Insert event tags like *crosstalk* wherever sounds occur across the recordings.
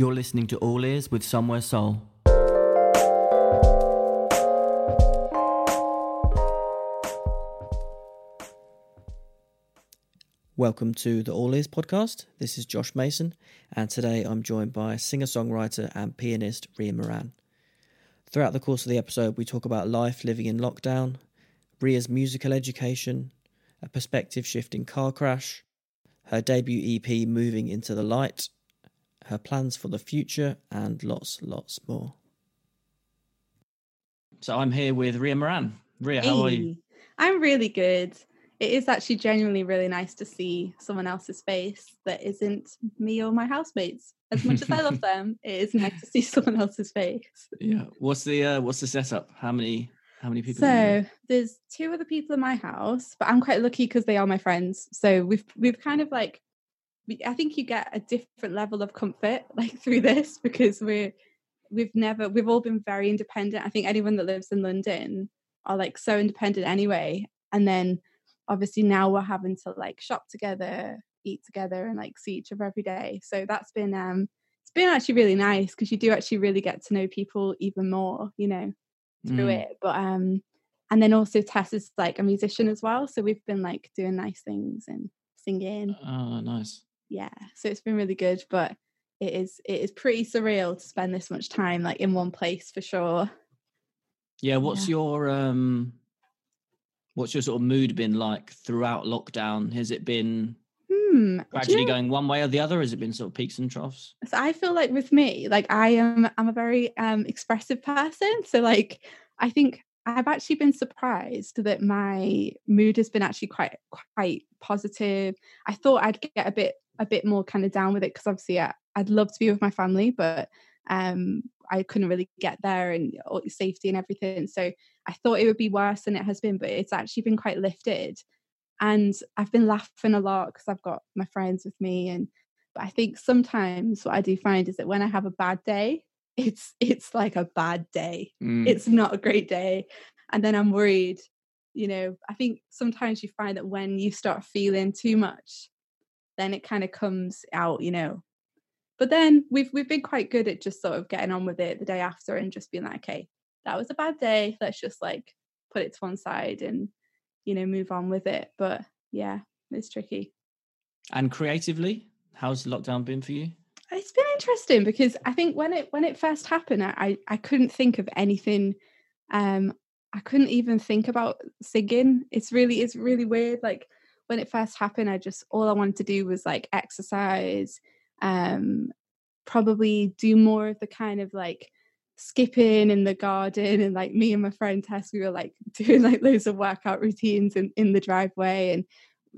You're listening to All Ears with Somewhere Soul. Welcome to the All Ears podcast. This is Josh Mason, and today I'm joined by singer songwriter and pianist Ria Moran. Throughout the course of the episode, we talk about life living in lockdown, Ria's musical education, a perspective shifting car crash, her debut EP Moving into the Light, her plans for the future, and lots, lots more. So I'm here with Ria Moran. Ria, how are you? I'm really good. It is actually genuinely really nice to see someone else's face that isn't me or my housemates. As much as I love *laughs* them, it is nice to see someone else's face. Yeah. What's the uh, what's the setup? How many how many people? So there's two other people in my house, but I'm quite lucky because they are my friends. So we've we've kind of like I think you get a different level of comfort like through this because we're we've never we've all been very independent. I think anyone that lives in London are like so independent anyway. And then obviously now we're having to like shop together, eat together and like see each other every day. So that's been um it's been actually really nice because you do actually really get to know people even more, you know, through mm. it. But um and then also Tess is like a musician as well. So we've been like doing nice things and singing. Oh, nice yeah so it's been really good but it is it is pretty surreal to spend this much time like in one place for sure yeah what's yeah. your um what's your sort of mood been like throughout lockdown has it been hmm, gradually you know, going one way or the other has it been sort of peaks and troughs so i feel like with me like i am i'm a very um expressive person so like i think I've actually been surprised that my mood has been actually quite quite positive. I thought I'd get a bit a bit more kind of down with it because obviously I, would love to be with my family, but um, I couldn't really get there and safety and everything. So I thought it would be worse than it has been, but it's actually been quite lifted. And I've been laughing a lot because I've got my friends with me. And but I think sometimes what I do find is that when I have a bad day, *laughs* it's it's like a bad day. Mm. It's not a great day. And then I'm worried, you know, I think sometimes you find that when you start feeling too much, then it kind of comes out, you know. But then we've we've been quite good at just sort of getting on with it the day after and just being like, okay, that was a bad day. Let's just like put it to one side and you know move on with it. But yeah, it's tricky. And creatively, how's the lockdown been for you? It's been interesting because I think when it when it first happened, I I couldn't think of anything. Um, I couldn't even think about singing. It's really it's really weird. Like when it first happened, I just all I wanted to do was like exercise, um, probably do more of the kind of like skipping in the garden and like me and my friend Tess, we were like *laughs* doing like loads of workout routines in, in the driveway and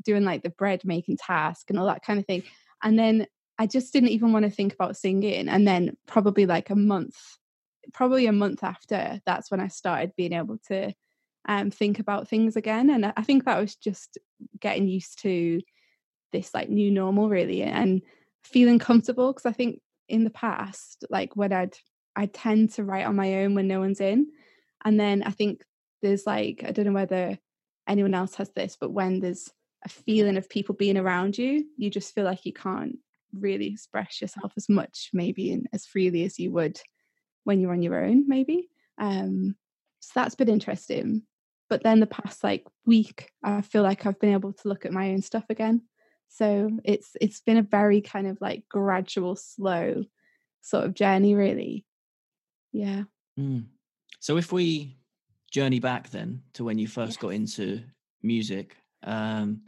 doing like the bread making task and all that kind of thing. And then I just didn't even want to think about singing. And then probably like a month, probably a month after, that's when I started being able to um, think about things again. And I think that was just getting used to this like new normal, really, and feeling comfortable. Because I think in the past, like when I'd I tend to write on my own when no one's in, and then I think there's like I don't know whether anyone else has this, but when there's a feeling of people being around you, you just feel like you can't really express yourself as much, maybe, and as freely as you would when you're on your own, maybe. Um, so that's been interesting but then the past like week i feel like i've been able to look at my own stuff again. So it's it's been a very kind of like gradual slow sort of journey really. Yeah. Mm. so if we journey back then to when you first got into music um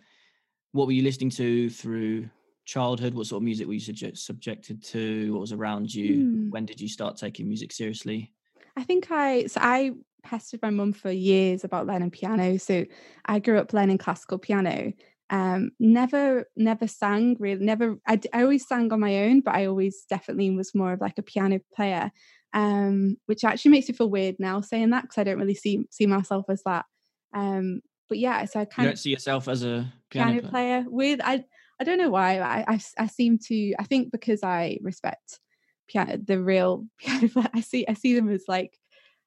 what were you listening to through childhood? What sort of music were you subjected to? What was around you? Mm. when did you start taking music seriously? I think i so i pestered my mum for years about learning piano. So I grew up learning classical piano. Um, never, never sang really. Never. I, I always sang on my own, but I always definitely was more of like a piano player. Um, which actually makes me feel weird now saying that because I don't really see see myself as that. Um, but yeah, so I kind you don't of see yourself as a piano, piano player. With I, I don't know why. I, I, I seem to. I think because I respect piano, the real *laughs* piano player. I see I see them as like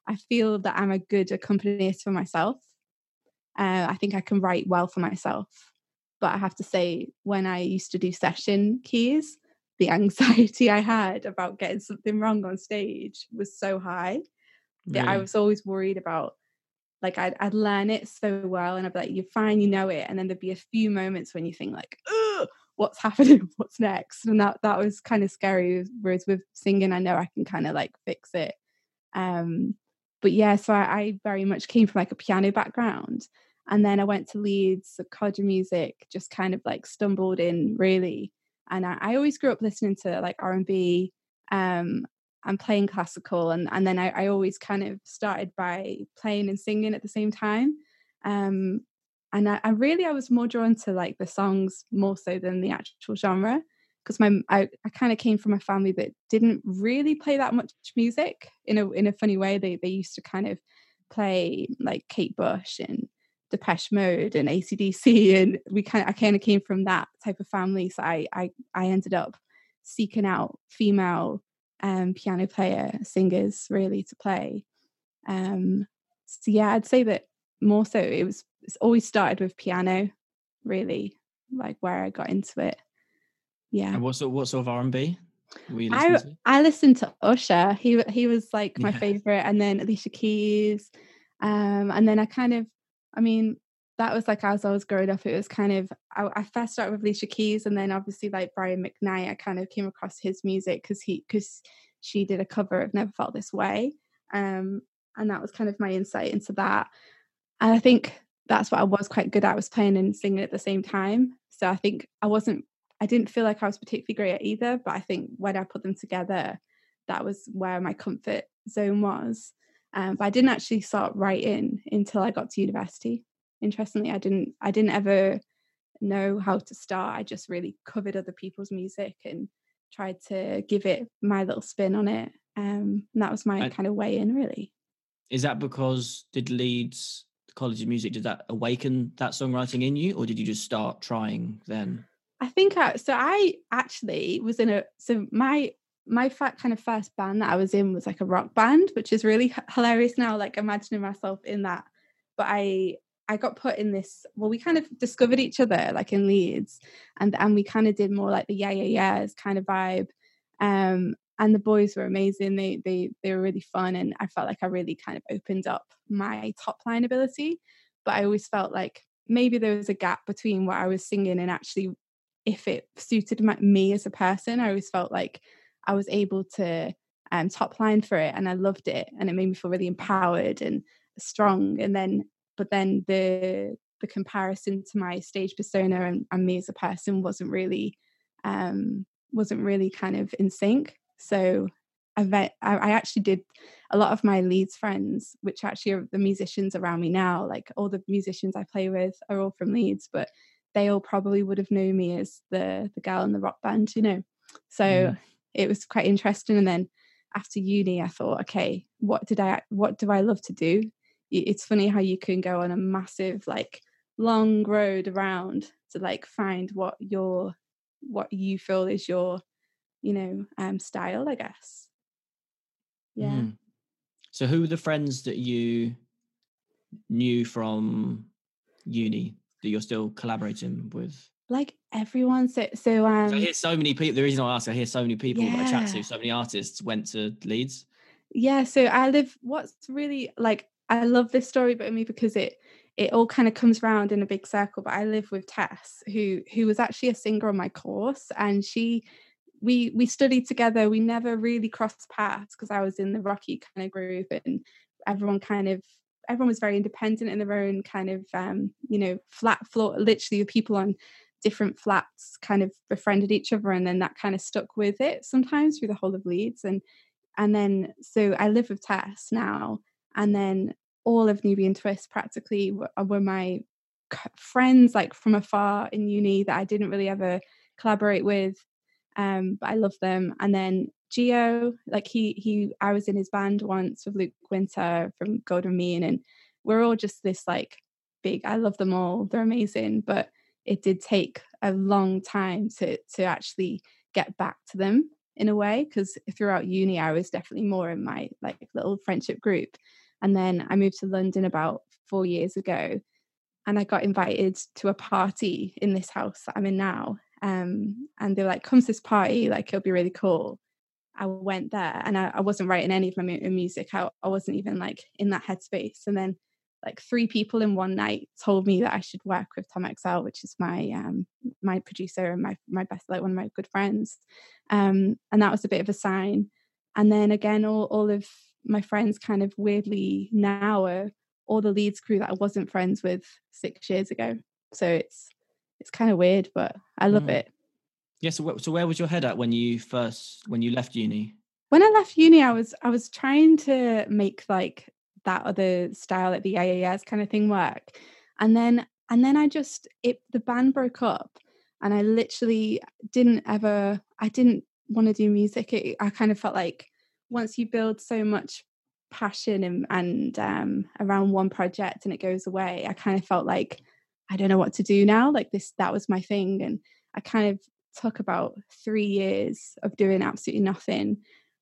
I feel that I'm a good accompanist for myself. Uh, I think I can write well for myself. But I have to say, when I used to do session keys, *laughs* the anxiety I had about getting something wrong on stage was so high that I was always worried about like I'd, I'd learn it so well and I'd be like, you're fine, you know it. And then there'd be a few moments when you think like, what's *laughs* happening? What's next? And that that was kind of scary. Whereas with singing, I know I can kind of like fix it. Um, but yeah, so I, I very much came from like a piano background. And then I went to Leeds, college of music, just kind of like stumbled in really. And I, I always grew up listening to like R&B um, and playing classical. And, and then I, I always kind of started by playing and singing at the same time. Um, and I, I, really I was more drawn to like the songs more so than the actual genre because my I, I kind of came from a family that didn't really play that much music in a in a funny way. They they used to kind of play like Kate Bush and Depeche Mode and ACDC, *laughs* and we kind of I kind of came from that type of family. So I I I ended up seeking out female um, piano player singers really to play. Um, so yeah, I'd say that more so it was it's always started with piano, really, like where I got into it. Yeah. And what sort what sort of R and B? I I listened to Usher. He he was like my yeah. favorite, and then Alicia Keys, um, and then I kind of, I mean, that was like as I was growing up. It was kind of I, I first started with Alicia Keys, and then obviously like Brian McKnight. I kind of came across his music because he because she did a cover of Never Felt This Way, um, and that was kind of my insight into that. And I think that's what I was quite good at. Was playing and singing at the same time. So I think I wasn't, I didn't feel like I was particularly great at either. But I think when I put them together, that was where my comfort zone was. Um, but I didn't actually start writing until I got to university. Interestingly, I didn't, I didn't ever know how to start. I just really covered other people's music and tried to give it my little spin on it. Um, and that was my kind of way in, really. Is that because did Leeds College of Music, did that awaken that songwriting in you, or did you just start trying then? I think I, so. I actually was in a so my my kind of first band that I was in was like a rock band, which is really hilarious now. Like imagining myself in that, but I I got put in this. Well, we kind of discovered each other like in Leeds, and and we kind of did more like the yeah yeah yeahs kind of vibe. Um, and the boys were amazing. They they they were really fun, and I felt like I really kind of opened up my top line ability. But I always felt like maybe there was a gap between what I was singing and actually if it suited my, me as a person. I always felt like I was able to um, top line for it, and I loved it, and it made me feel really empowered and strong. And then, but then the the comparison to my stage persona and, and me as a person wasn't really um, wasn't really kind of in sync. So I, I actually did a lot of my Leeds friends, which actually are the musicians around me now. Like all the musicians I play with are all from Leeds, but they all probably would have known me as the the girl in the rock band, you know. So mm. it was quite interesting. And then after uni, I thought, okay, what did I what do I love to do? It's funny how you can go on a massive like long road around to like find what your what you feel is your you know um style i guess yeah mm. so who were the friends that you knew from uni that you're still collaborating with? Like everyone so so um i hear so many people the reason i ask i hear so many people yeah. that i chat to so many artists went to leeds. Yeah so i live what's really like i love this story about me because it it all kind of comes around in a big circle but i live with tess who who was actually a singer on my course and she we we studied together. We never really crossed paths because i was in the rocky kind of group and everyone kind of everyone was very independent in their own kind of um you know flat floor literally the people on different flats kind of befriended each other and then that kind of stuck with it sometimes through the whole of leeds and and then so i live with tess now and then all of Nubiyan Twist practically were, uh, were my friends like from afar in uni that I didn't really ever collaborate with um but I love them and then Geo like he he I was in his band once with Luke Winter from Golden Mean and we're all just this like big I love them all they're amazing but it did take a long time to to actually get back to them in a way because throughout uni I was definitely more in my like little friendship group and then I moved to London about four years ago and I got invited to a party in this house that I'm in now. um, and they were like, "Come to this party, like it'll be really cool." I went there, and I, I wasn't writing any of my music. I, I wasn't even like in that headspace. And then, like three people in one night told me that I should work with Tom Excell, which is my um, my producer and my my best like one of my good friends. Um, and that was a bit of a sign. And then again, all all of my friends kind of weirdly now are all the Leeds crew that I wasn't friends with six years ago. So it's it's kind of weird, but I love mm. it. Yeah. So, so where was your head at when you first when you left uni? When I left uni, I was I was trying to make like that other style, like the AAS kind of thing, work, and then and then I just it the band broke up, and I literally didn't ever I didn't want to do music. It, I kind of felt like once you build so much passion and, and um, around one project and it goes away, I kind of felt like I don't know what to do now. Like this, that was my thing. And I kind of took about three years of doing absolutely nothing.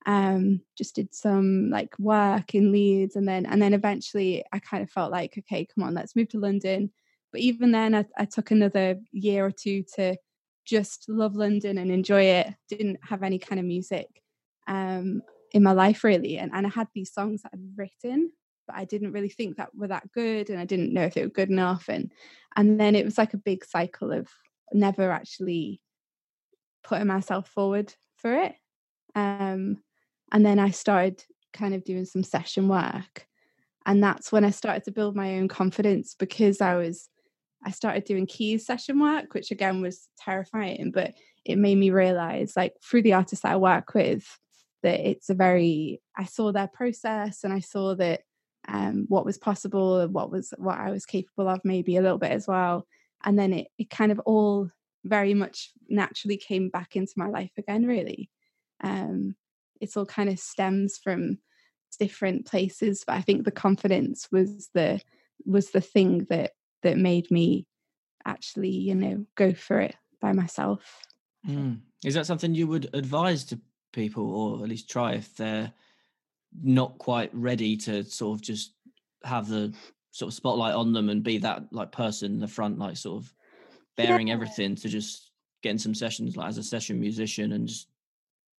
Um, just did some like work in Leeds and then and then eventually I kind of felt like, okay, come on, let's move to London. But even then I, I took another year or two to just love London and enjoy it. Didn't have any kind of music um, in my life really. And, and I had these songs that I'd written but I didn't really think that were that good and I didn't know if they were good enough and and then it was like a big cycle of never actually putting myself forward for it um and then I started kind of doing some session work and that's when I started to build my own confidence because I was I started doing keys session work which again was terrifying but it made me realize like through the artists I work with that it's a very I saw their process and I saw that um, what was possible, and what was what I was capable of, maybe a little bit as well. And then it it kind of all very much naturally came back into my life again. Really, um, it's all kind of stems from different places, but I think the confidence was the was the thing that that made me actually, you know, go for it by myself. Mm. Is that something you would advise to people, or at least try if they're not quite ready to sort of just have the sort of spotlight on them and be that like person in the front, like sort of bearing yeah. everything to just getting some sessions like as a session musician and just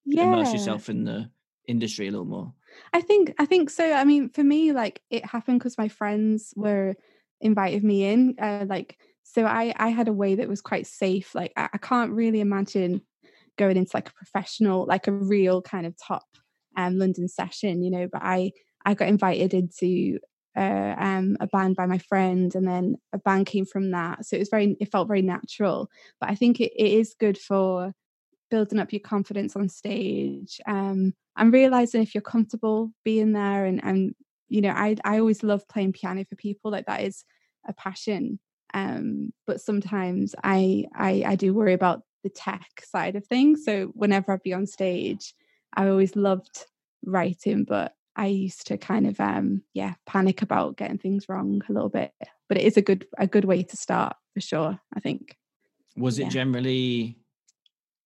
yeah. immerse yourself in the industry a little more. I think I think so. I mean, for me, like it happened because my friends were invited me in. Uh, like so, I I had a way that was quite safe. Like I, I can't really imagine going into like a professional, like a real kind of top um, London session, you know, but I I got invited into uh, um, a band by my friend, and then a band came from that. So it was very, it felt very natural. But I think it, it is good for building up your confidence on stage um, and realizing if you're comfortable being there. And and you know, I I always love playing piano for people. Like that is a passion. Um, but sometimes I, I I do worry about the tech side of things. So whenever I'd be on stage, I always loved writing, but I used to kind of um yeah panic about getting things wrong a little bit. But it is a good a good way to start for sure. I think. Was it yeah. generally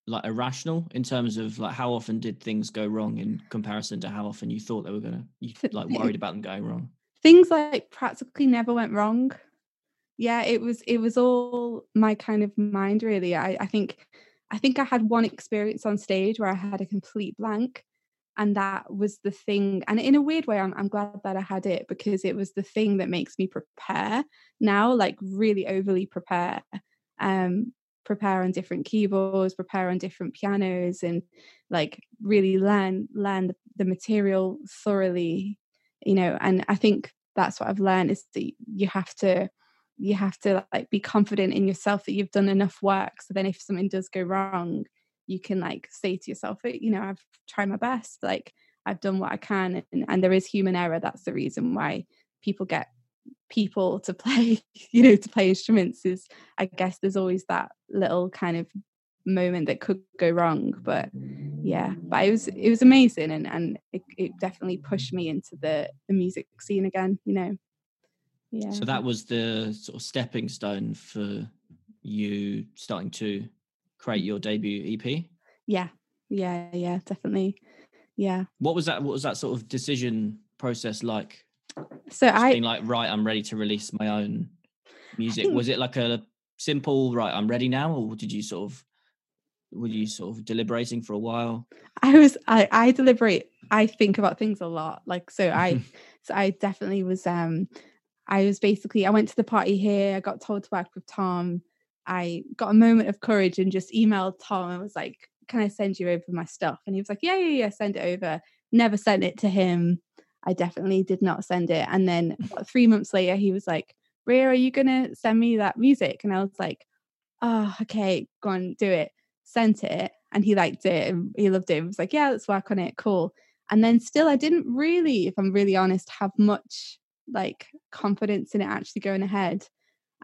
like irrational in terms of like how often did things go wrong in comparison to how often you thought they were gonna you like worried about them going wrong? Things like practically never went wrong. Yeah, it was it was all my kind of mind really. I, I think I think I had one experience on stage where I had a complete blank. And that was the thing. And in a weird way, I'm, I'm glad that I had it because it was the thing that makes me prepare now, like really overly prepare. Um, prepare on different keyboards, prepare on different pianos, and like really learn learn the, material thoroughly. You know, and I think that's what I've learned is that you have to you have to like be confident in yourself that you've done enough work so then if something does go wrong you can like say to yourself you know i've tried my best like i've done what i can and, and there is human error that's the reason why people get people to *laughs* play you know to play instruments is i guess there's always that little kind of moment that could go wrong but yeah but it was it was amazing and and it, it definitely pushed me into the the music scene again you know? Yeah. So that was the sort of stepping stone for you starting to create your debut ep yeah yeah yeah definitely yeah what was that what was that sort of decision process like so Just i being like right i'm ready to release my own music think, was it like a simple right i'm ready now or did you sort of were you sort of deliberating for a while? I was I I deliberate. I think about things a lot. Like so I *laughs* so I definitely was um I was basically I went to the party here, I got told to work with Tom. I got a moment of courage and just emailed Tom and was like, Can I send you over my stuff? And he was like, Yeah, yeah, yeah, send it over. Never sent it to him. I definitely did not send it. And then three months later, he was like, Ria, are you gonna send me that music? And I was like, Oh, okay, go on, do it sent it and he liked it and he loved it. He was like, yeah, let's work on it. Cool. And then still, I didn't really, if I'm really honest, have much like confidence in it actually going ahead.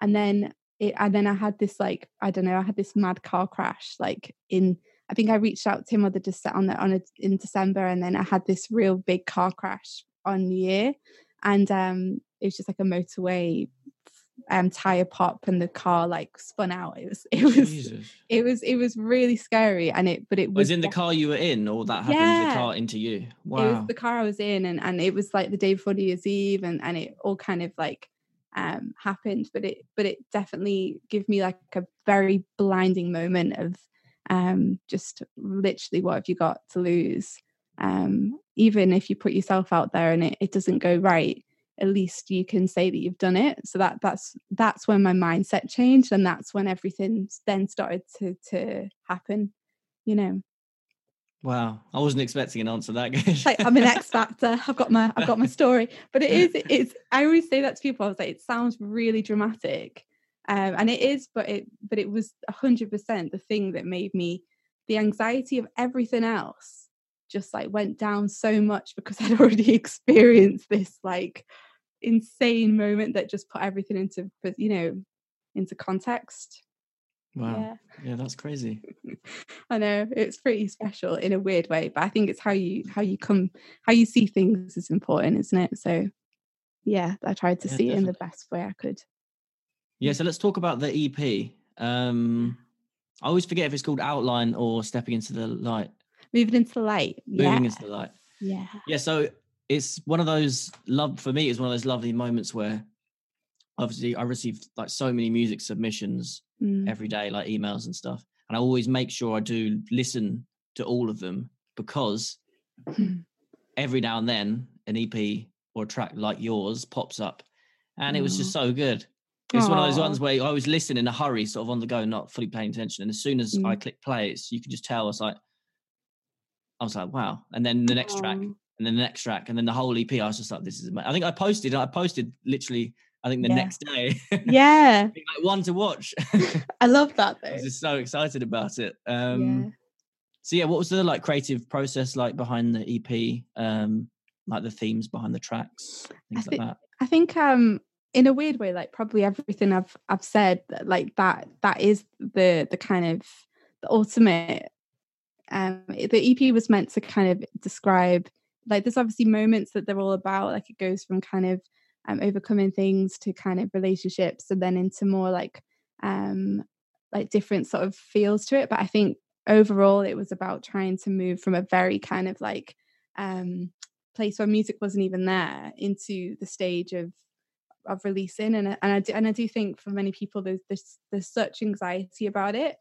And then it, and then I had this like, I don't know, I had this mad car crash like in, I think I reached out to him on the just on the on a, in December, and then I had this real big car crash on New Year, and um, it was just like a motorway um tire pop and the car like spun out it was it was Jesus. it was it was really scary and it but it was, was in the car you were in or that happened yeah. the car into you wow it was the car i was in and and it was like the day before new year's eve and and it all kind of like um happened but it but it definitely gave me like a very blinding moment of um just literally what have you got to lose? Um even if you put yourself out there and it, it doesn't go right at least you can say that you've done it. So that that's that's when my mindset changed and that's when everything then started to to happen you know wow. I wasn't expecting an answer that good. Like i'm an x *laughs* factor. I've got my i've got my story. But it is it's i always say that to people. I was like it sounds really dramatic. Um, and it is but it but it was 100% the thing that made me the anxiety of everything else just like went down so much because *laughs* I'd already experienced this like insane moment that just put everything into you know into context wow. Yeah, yeah that's crazy. *laughs* I know it's pretty special in a weird way but i think it's how you how you come how you see things is important isn't it? So yeah i tried to yeah, see definitely. it in the best way i could. Yeah so let's talk about the ep um i always forget if it's called outline or stepping into the light. Moving into the light moving yeah. into the light. Yeah. Yeah so it's one of those love for me. It's one of those lovely moments where obviously I received like so many music submissions mm. every day, like emails and stuff, and I always make sure I do listen to all of them because *laughs* every now and then an EP or a track like yours pops up, and it was just so good. It's one of those ones where I was listening in a hurry, sort of on the go, not fully paying attention. And as soon as mm. I click play, it's you can just tell. It's like I was like, wow. And then the next track, and then the next track, and then the whole EP. I was just like, this is. Amazing. I think I posted. I posted literally. I think the yeah. next day. *laughs* Yeah. like one to watch. *laughs* I love that though. I was just so excited about it. Um, yeah. So yeah, what was the like creative process like behind the EP? Um, like the themes behind the tracks, things think, like that. I think um in a weird way, like probably everything I've I've said, like that that is the the kind of the ultimate um the ep was meant to kind of describe like there's obviously moments that they're all about like it goes from kind of um, overcoming things to kind of relationships and then into more like um like different sort of feels to it but i think overall it was about trying to move from a very kind of like um place where music wasn't even there into the stage of of releasing and and I do, and I do think for many people there's there's there's such anxiety about it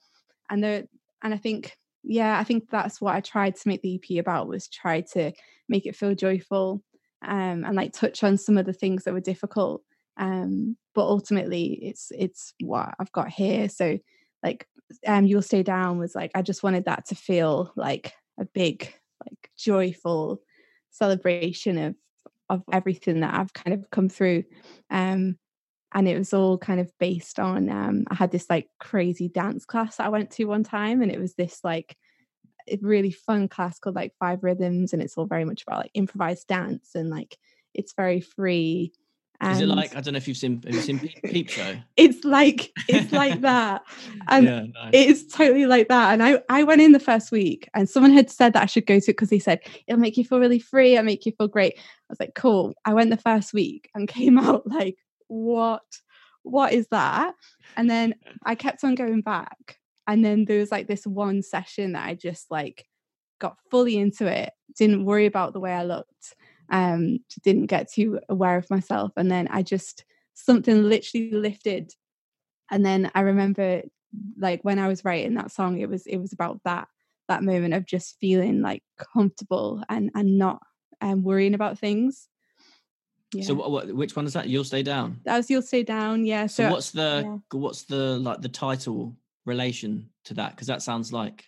and there and I think yeah, I think that's what I tried to make the EP about was try to make it feel joyful um, and like touch on some of the things that were difficult. Um, but ultimately, it's it's what I've got here. So like, um, you'll stay down was like I just wanted that to feel like a big like joyful celebration of of everything that I've kind of come through. Um, and it was all kind of based on um, i had this like crazy dance class that i went to one time and it was this like really fun class called like five rhythms and it's all very much about like improvised dance and like it's very free and is it like I don't know if you've seen have you seen Peep, Peep Show? *laughs* It's like it's like that, and *laughs* um, yeah, nice. it's totally like that. And I I went in the first week, and someone had said that I should go to it because they said it'll make you feel really free, it'll make you feel great. I was like, cool. I went the first week and *laughs* came out like what what is that and then i kept on going back and then there was like this one session that i just like got fully into it didn't worry about the way i looked um didn't get too aware of myself and then i just something literally lifted and then i remember like when I was writing that song, it was it was about that that moment of just feeling like comfortable and and not um worrying about things. Yeah. So what, what? Which one is that? You'll stay down. that was You'll Stay Down, yeah. So, So, what's the yeah. what's the like the title relation to that? Because that sounds like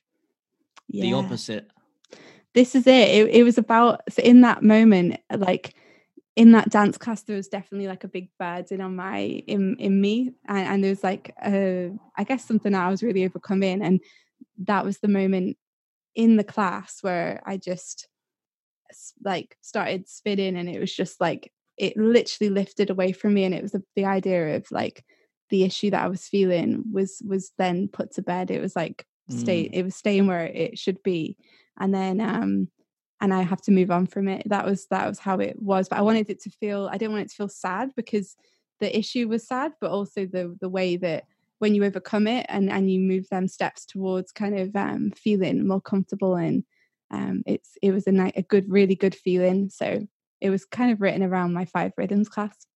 the opposite. this is it. it it was about so in that moment like in that dance class there was definitely like a big burden on my in in me and, and there was like uh i guess something that i was really overcoming and that was the moment in the class where i just like started spinning and it was just like it literally lifted away from me and it was the, the idea of like the issue that i was feeling was was then put to bed it was like stay it was staying where it should be and then um and I have to move on from it. That was that was how it was. But I wanted it to feel I didn't want it to feel sad because the issue was sad, but also the the way that when you overcome it and and you move them steps towards kind of um feeling more comfortable and um it's it was a night a good really good feeling. So it was kind of written around my five rhythms class.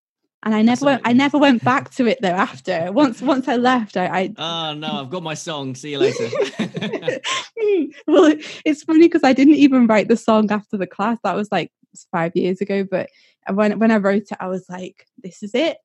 And I never went I never went back to it though after. Once once I left I, I Oh no, I've got my song. See you later. *laughs* *laughs* Well, it's funny because I didn't even write the song after the class. That was like five years ago. But when when I wrote it, I was like, "This is it.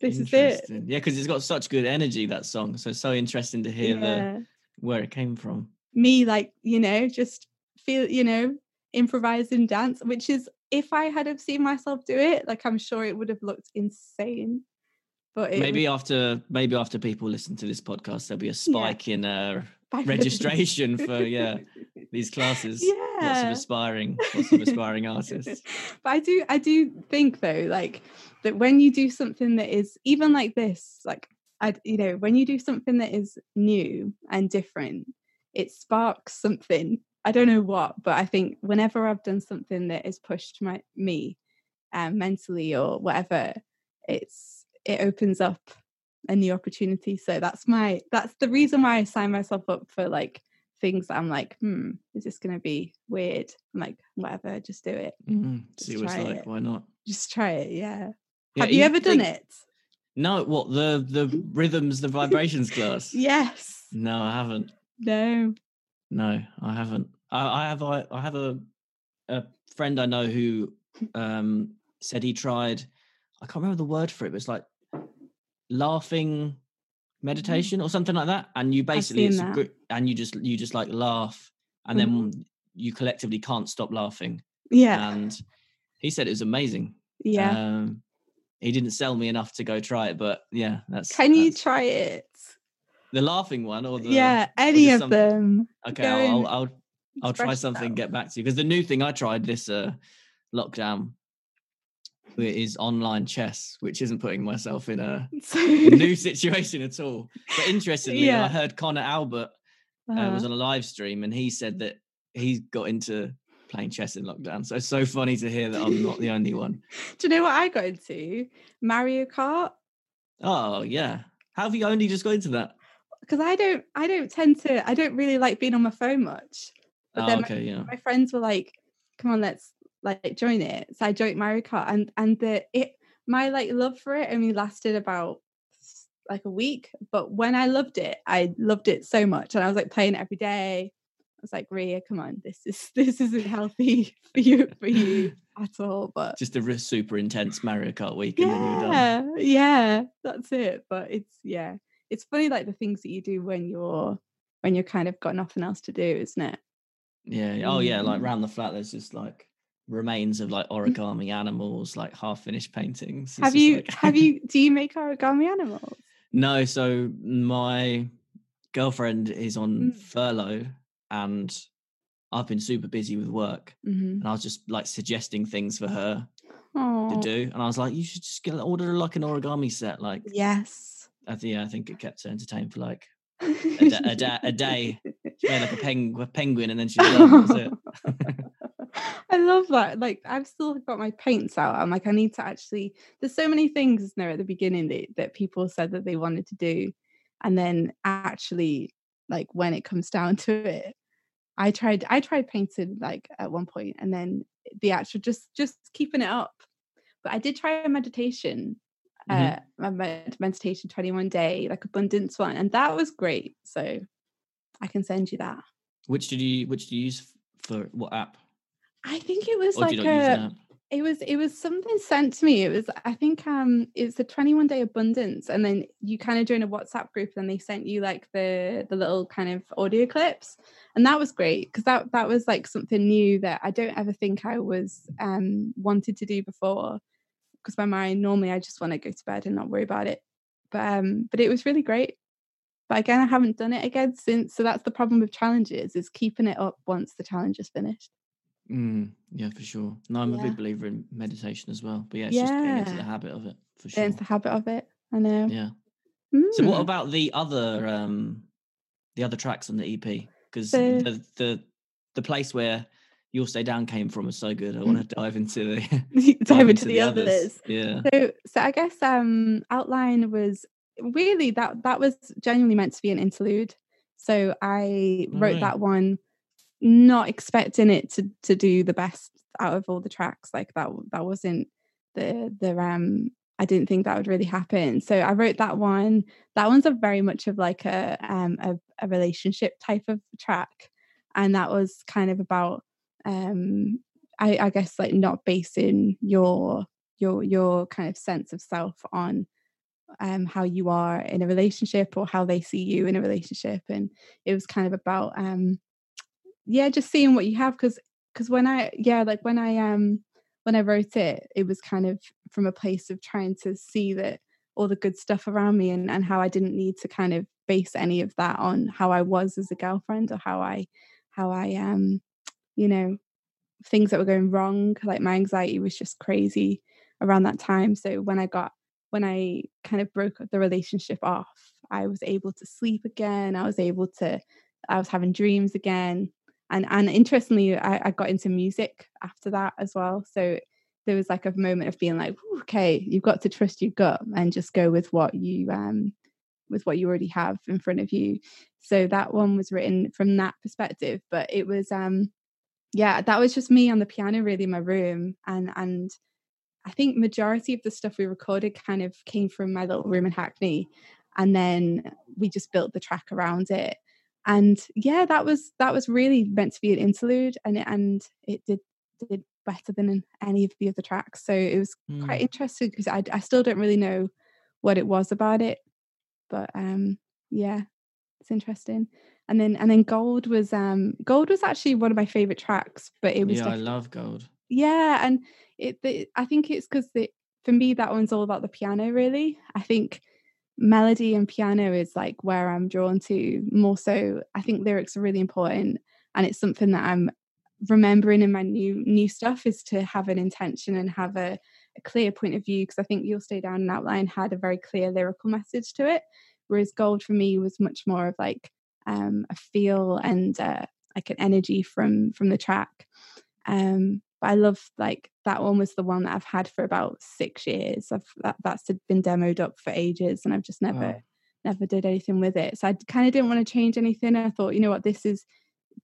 This is it." Yeah, because it's got such good energy that song. So it's so interesting to hear the where it came from. Me, like you know, just feel you know, improvising dance, which is if I had have seen myself do it, like I'm sure it would have looked insane. But it maybe was after maybe after people listen to this podcast, there'll be a spike in uh, *laughs* registration *laughs* for yeah these classes. Lots of aspiring, lots of aspiring *laughs* artists. but I do I do think though like that when you do something that is even like this like I you know when you do something that is new and different it sparks something I don't know what but I think whenever I've done something that has pushed my me um, mentally or whatever it's it opens up a new opportunity so that's my that's the reason why I sign myself up for like things that I'm like hmm is this going to be weird I'm like whatever just do it Mm, see Just what it's try like. it. Why not? just try it yeah, Yeah, have you ever done it No, what the the rhythms, the *laughs* vibrations class? yes No, I haven't. no No, I haven't. I, I have. I, I have a a friend I know who um said he tried. I can't remember the word for it, but it's like laughing meditation or something like that. And you basically, it's a group, and you just you just like laugh, and then you collectively can't stop laughing. yeah And he said it was amazing. yeah Um, he didn't sell me enough to go try it, but yeah, that's. can you that's- try it the laughing one or the yeah any of them Okay, I'll, I'll I'll I'll try something. and. Get back to you because the new thing I tried this uh lockdown is online chess, which isn't putting myself in a *laughs* new situation at all. But interestingly, I heard Conor Albert uh, was Uh-huh. on a live stream and he said that he got into playing chess in lockdown. So it's so funny to hear that I'm not the only one. *laughs* do you know what I got into Mario Kart Oh yeah, how have you only just got into that? Because I don't I don't tend to I don't really like being on my phone much but Oh, then my- okay, yeah. my friends were like, "Come on, let's like join it." So I joined Mario Kart, and and the it my like love for it only lasted about like a week. But when I loved it, I loved it so much, and I was like playing it every day. I was like, "Ria, come on, this is *laughs* this isn't healthy for you for you *laughs* at all." But Just a super intense Mario Kart week and then you're done. yeah, yeah, that's it. But it's yeah, it's funny like the things that you do when you're when you're kind of got nothing else to do, isn't it? Yeah. Oh, yeah. Like Mm. round the flat, there's just like remains of like origami animals, like half finished paintings. It's have you like- have *laughs* you do you make origami animals? no. So my girlfriend is on Mm. furlough, and I've been super busy with work, Mm-hmm. and I was just like suggesting things for her to Oh, do, and I was like, you should just get order like an origami set. Like, yes. I th- yeah, I think it kept her entertained for like a, da- a, da- a day. She made like a, peng- a penguin, and then it. *laughs* I love that. Like I've still got my paints out. I'm like, I need to actually there's so many things there at the beginning that, that people said that they wanted to do. And then actually, like when it comes down to it, I tried I tried painting like at one point and then the actual just just keeping it up. But I did try a meditation uh, my med- meditation 21 day, like abundance one, and that was great. So I can send you that. Which did you which did you use for what app? I think it was Or like you not use an a it was it was something sent to me. It was I think um it's a 21 day abundance and then you kind of join a WhatsApp group and they sent you like the the little kind of audio clips and that was great because that that was like something new that I don't ever think I was um wanted to do before because my mind normally I just want to go to bed and not worry about it. But um but it was really great. But again I haven't done it again since so that's the problem with challenges is keeping it up once the challenge is finished. Mm, yeah, for sure. No, I'm a big believer in meditation as well. But yeah, it's just getting into the habit of it for sure. into the habit of it. I know. Yeah. So what Mm. about the other um the other tracks on the EP? Because So- the the the place where You'll Stay Down came from was so good. I want to dive into the *laughs* *laughs* dive into the others. Yeah. So, so I guess um, outline was really that that was genuinely meant to be an interlude. So I wrote Right. that one, not expecting it to to do the best out of all the tracks. Like that that wasn't the the um. I didn't think that would really happen. So I wrote that one. That one's a very much of like a um a, a relationship type of track, and that was kind of about um I, I guess like not basing your your your kind of sense of self on um how you are in a relationship or how they see you in a relationship and it was kind of about um yeah just seeing what you have because because when i yeah like when i um when i wrote it it was kind of from a place of trying to see that all the good stuff around me and, and how i didn't need to kind of base any of that on how i was as a girlfriend or how i how i um you know things that were going wrong like my anxiety was just crazy around that time. So when i got when i kind of broke the relationship off i was able to sleep again i was able to i was having dreams again. And and interestingly i, I got into music after that as well. So there was like a moment of being like okay you've got to trust your gut and just go with what you um with what you already have in front of you. So that one was written from that perspective but it was um yeah that was just me on the piano really in my room and and i think majority of the stuff we recorded kind of came from my little room in hackney and then we just built the track around it and yeah that was that was really meant to be an interlude and it, and it did did better than any of the other tracks so it was quite Mm. interesting because I, I still don't really know what it was about it but um yeah it's interesting. And then and then gold was um gold was actually one of my favorite tracks but it was Yeah, I love gold. yeah and it the, i think it's because for me that one's all about the piano really. I think melody and piano is like where i'm drawn to more so. I think lyrics are really important and it's something that i'm remembering in my new new stuff is to have an intention and have a, a clear point of view because i think you'll stay down and outline had a very clear lyrical message to it whereas gold for me was much more of like um a feel and uh, like an energy from from the track um but i love like that one was the one that i've had for about six years. I've that, that's been demoed up for ages and i've just never Wow. never did anything with it. So i kind of didn't want to change anything. I thought you know what? This is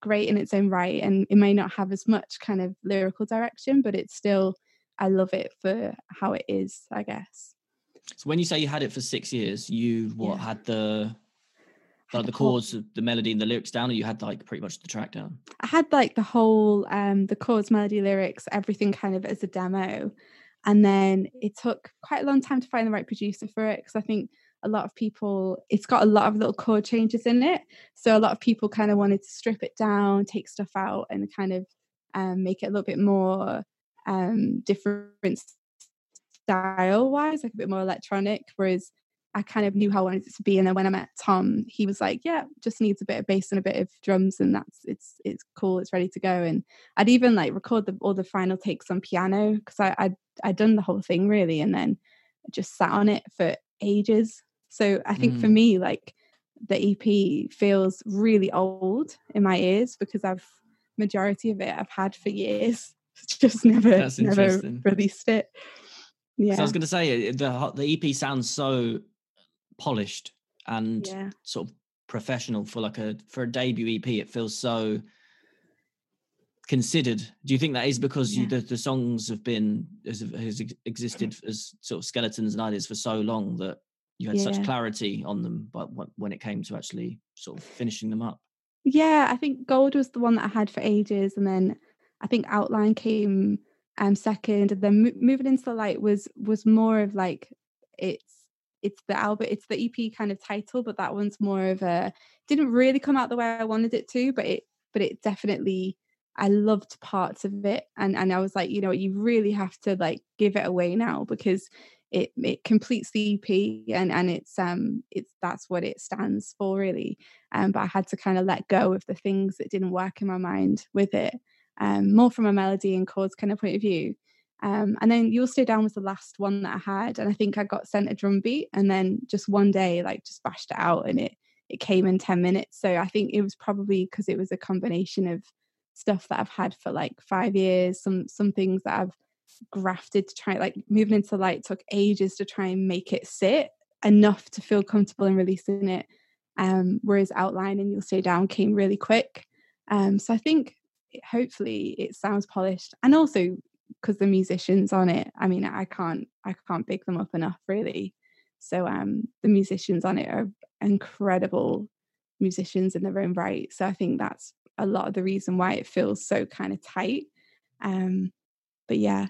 great in its own right and it may not have as much kind of lyrical direction but it's still i love it for how it is i guess So when you say you had it for six years, you what Yeah. had the like the chords, the melody, and the lyrics down, or you had like pretty much the track down? I had like the whole um the chords, melody, lyrics, everything kind of as a demo. And then it took quite a long time to find the right producer for it because I think a lot of people it's got a lot of little chord changes in it. So a lot of people kind of wanted to strip it down, take stuff out and kind of um make it a little bit more um different style wise, like a bit more electronic. Whereas I kind of knew how I wanted it to be. And then when I met Tom, he was like, Yeah, just needs a bit of bass and a bit of drums and that's it's it's cool, it's ready to go. And I'd even like record the all the final takes on piano because I I'd I'd done the whole thing really and then just sat on it for ages. So I think for Mm. me, like the EP feels really old in my ears because I've majority of it I've had for years. *laughs* Just never never released it. Yeah. I was going to say uh, the the EP sounds so polished and yeah. sort of professional for like a for a debut EP. It feels so considered. Do you think that is because Yeah. you, the, the songs have been has, has existed *clears throat* as sort of skeletons and ideas for so long that you had such clarity on them, but when it came to actually sort of finishing them up? Yeah, I think gold was the one that I had for ages, and then I think outline came um second, and then Mo- moving into the light was was more of like it's it's the album, it's the EP kind of title, but that one's more of a didn't really come out the way I wanted it to, but it but it definitely I loved parts of it, and and I was like, you know, you really have to like give it away now because it it completes the EP and and it's um it's that's what it stands for really. Um, but I had to kind of let go of the things that didn't work in my mind with it, um, more from a melody and chords kind of point of view. Um, and then You'll Stay Down was the last one that I had, and I think I got sent a drum beat, and then just one day, like, just bashed it out, and it it came in ten minutes. So I think it was probably because it was a combination of stuff that I've had for like five years, some some things that I've grafted to try, like moving into light took ages to try and make it sit enough to feel comfortable in releasing it um, whereas outline and you'll stay down came really quick um, so i think it- hopefully it sounds polished and also because the musicians on it i mean i can't i can't big them up enough really so um the musicians on it are incredible musicians in their own right so i think that's a lot of the reason why it feels so kind of tight um but yeah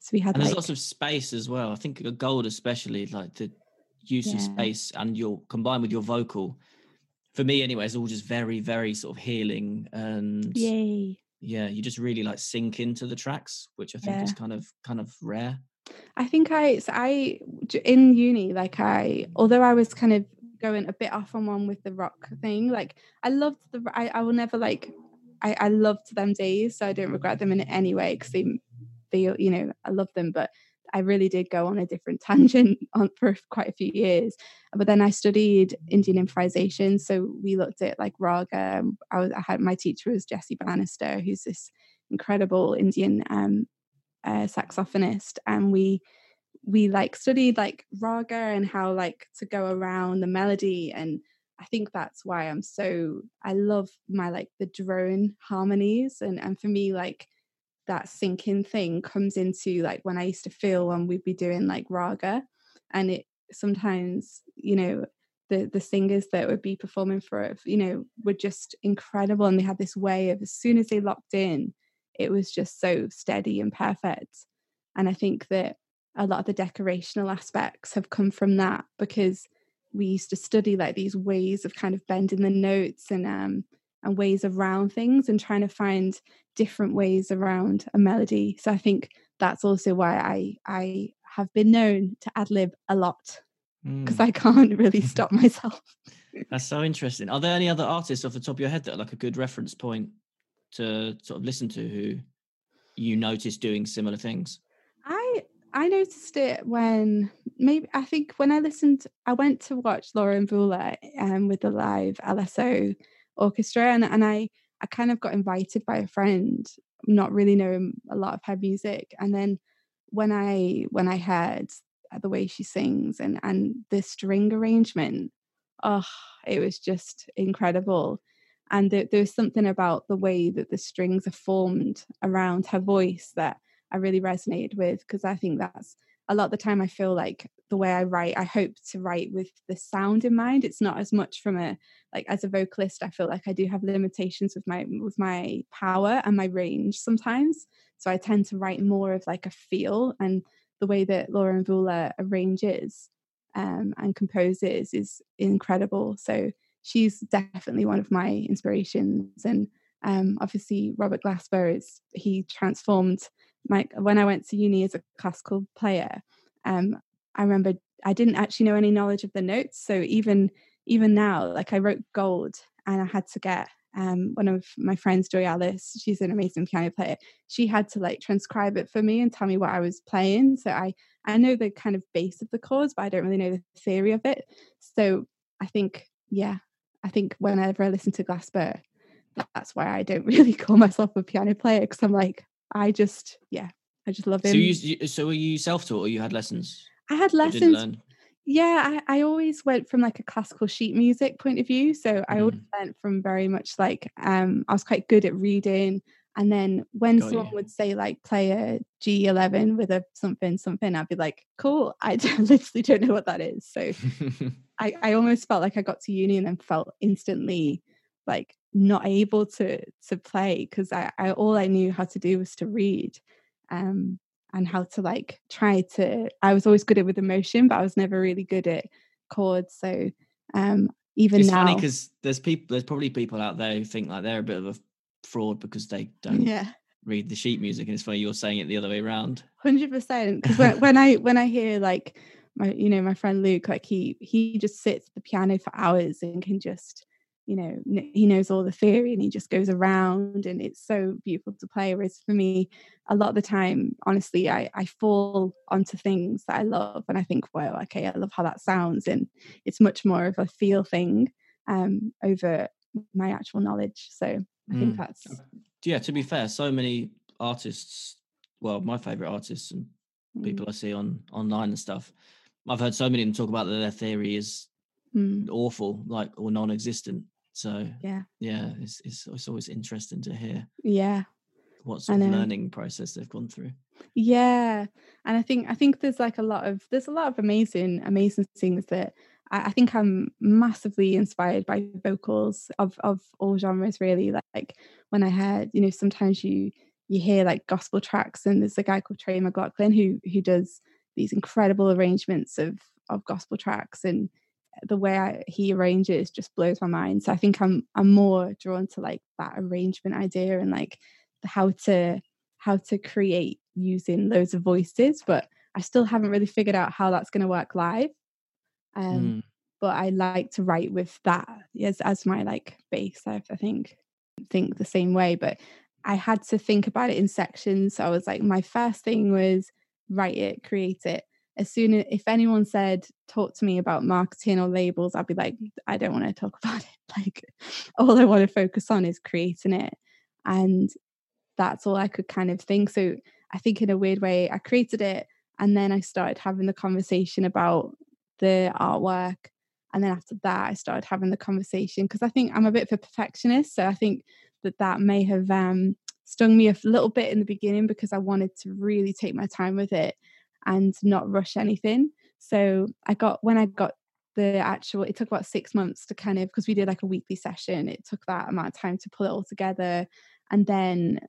so we had And there's lots of space as well. I think a gold, especially like the use of space and your combined with your vocal, for me anyway, it's all just very, very sort of healing and yay yeah, you just really like sink into the tracks, which I think is kind of kind of rare. I think I so I in uni like I although I was kind of going a bit off on one with the rock thing like I loved the I, I will never like I I loved them days so I don't regret them in any way because they they you know I love them but I really did go on a different *laughs* tangent on for quite a few years but then I studied Indian improvisation so we looked at like raga I was I had my teacher was Jesse Bannister who's this incredible Indian um uh, saxophonist and we we like studied like raga and how like to go around the melody and i think that's why i'm so i love my like the drone harmonies and and for me like that sinking thing comes into like when i used to feel when we'd be doing like raga and it sometimes you know the the singers that would be performing for it you know were just incredible and they had this way of as soon as they locked in it was just so steady and perfect. And I think that a lot of the decorational aspects have come from that because we used to study like these ways of kind of bending the notes and um and ways around things and trying to find different ways around a melody. So I think that's also why I I have been known to ad lib a lot because Mm, I can't really *laughs* stop myself. that's so interesting. Are there any other artists off the top of your head that are like a good reference point to sort of listen to who you notice doing similar things? I I noticed it when maybe I think when I listened, I went to watch Laura Mvula um, with the live LSO orchestra, and and I I kind of got invited by a friend, not really knowing a lot of her music, and then when I when I heard uh, the way she sings and and the string arrangement, oh, it was just incredible. And there, there was something about the way that the strings are formed around her voice that I really resonated with because I think that's a lot of the time I feel like the way I write, I hope to write with the sound in mind. It's not as much from a like as a vocalist, I feel like I do have limitations with my with my power and my range sometimes. So I tend to write more of like a feel and the way that Laura Mvula arranges um, and composes is incredible. So she's definitely one of my inspirations and um, obviously Robert Glasper is he transformed my when I went to uni as a classical player, um, I remember I didn't actually know any knowledge of the notes. So even even now, like I wrote gold and I had to get um, one of my friends, Joy Alice, she's an amazing piano player. She had to like transcribe it for me and tell me what I was playing. So I I know the kind of base of the chords, but I don't really know the theory of it. So I think, yeah, I think whenever I listen to Glasper, that's why I don't *laughs* really call myself a piano player because I'm like, I just, yeah, I just love him. So you, you so were you self-taught or you had lessons? I had lessons. Yeah, I, I always went from like a classical sheet music point of view. So I always Mm. went from very much like um I was quite good at reading And then when Got someone you. would say like play a G11 with a something something, I'd be like, cool. I *laughs* literally don't know what that is. So *laughs* I, I almost felt like I got to uni and then felt instantly like not able to to play because I, I all I knew how to do was to read um and how to like try to I was always good at with emotion but I was never really good at chords so um even it's now funny because there's people there's probably people out there who think like they're a bit of a fraud because they *laughs* don't yeah read the sheet music and it's funny you're saying it the other way around hundred percent. Because when, when I when I hear like my you know my friend Luke, like he he just sits at the piano for hours and can just you know he knows all the theory and he just goes around and it's so beautiful to play. Whereas for me, a lot of the time, honestly, I I fall onto things that I love and I think, wow, okay, I love how that sounds, and it's much more of a feel thing um over my actual knowledge. So I think Mm. that's yeah to be fair so many artists well my favorite artists and mm, people i see on online and stuff i've heard so many of them talk about that their theory is mm, awful like or non-existent so yeah yeah it's, it's, it's always interesting to hear yeah. what sort of learning process they've gone through Yeah, and I think I think there's like a lot of there's a lot of amazing amazing things that I, I think I'm massively inspired by vocals of of all genres really. Like, like when I heard you know sometimes you you hear like gospel tracks and there's a guy called Trey McLaughlin who who does these incredible arrangements of of gospel tracks and the way I, he arranges just blows my mind. So I think I'm I'm more drawn to like that arrangement idea and like how to how to create using loads of voices, but I still haven't really figured out how that's going to work live. Um, Mm. But I like to write with that as as my like base. I, I think think the same way, but I had to think about it in sections. So I was like, my first thing was write it, create it. As soon as if anyone said talk to me about marketing or labels, I'd be like, I don't want to talk *laughs* about it. Like all I want to focus on is creating it. And that's all I could kind of think. So I think in a weird way, I created it and then I started having the conversation about the artwork. And then after that, I started having the conversation because I think I'm a bit of a perfectionist. So I think that that may have um, stung me a little bit in the beginning because I wanted to really take my time with it and not rush anything. So I got, when I got the actual, it took about six months to kind of, because we did like a weekly session, it took that amount of time to pull it all together. And then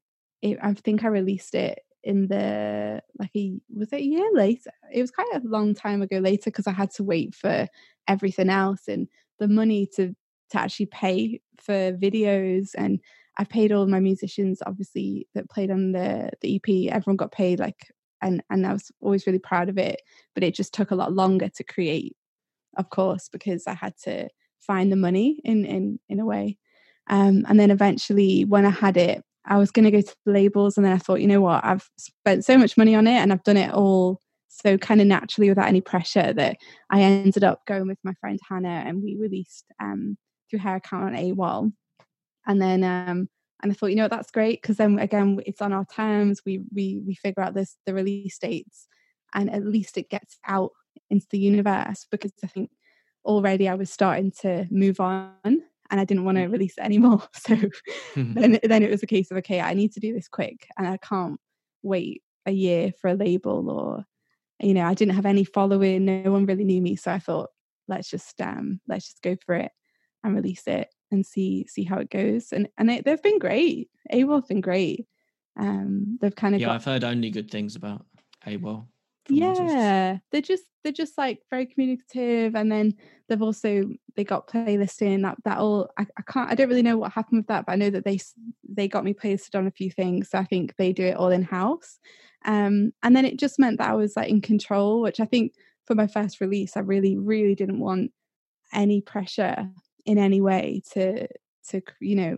it, I think I released it in the like a was it a year later it was quite a long time ago later because i had to wait for everything else and the money to to actually pay for videos and i paid all my musicians obviously that played on the the ep everyone got paid like and and i was always really proud of it but it just took a lot longer to create of course because i had to find the money in in in a way. Um and then eventually when i had it I was going to go to the labels, and then I thought, you know what, I've spent so much money on it, and I've done it all so kind of naturally without any pressure that I ended up going with my friend Hannah, and we released um, through her account on AWAL, and then um, and I thought, you know, what, that's great. Because then again, it's on our terms. We we we figure out this the release dates, and at least it gets out into the universe because I think already I was starting to move on and I didn't want to release it *laughs* anymore. So *laughs* then, then it was a case of okay, I need to do this quick, and I can't wait a year for a label or you know, I didn't have any following, no one really knew me, so I thought let's just um let's just go for it and release it and see see how it goes. And and it, they've been great. AWAL's been great. Um, they've kind of yeah got i've heard only good things about AWAL from artists. yeah they're just they're just like very communicative and then they've also they got playlisting that that all I, I can't i don't really know what happened with that but i know that they they got me playlisted on a few things so i think they do it all in house um and then it just meant that i was like in control which i think for my first release i really really didn't want any pressure in any way to to you know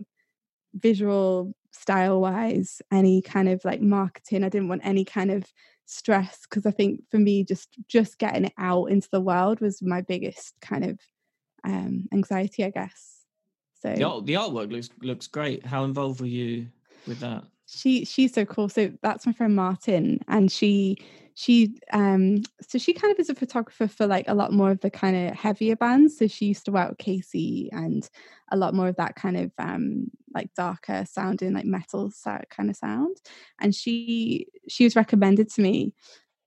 visual style wise any kind of like marketing. I didn't want any kind of stress because i think for me just just getting it out into the world was my biggest kind of um anxiety i guess. So the, art, the artwork looks looks great. How involved were you with that? She she's so cool. So that's my friend martin and she she um so she kind of is a photographer for like a lot more of the kind of heavier bands so she used to work with casey and a lot more of that kind of um like darker sounding like metal kind of sound and she she was recommended to me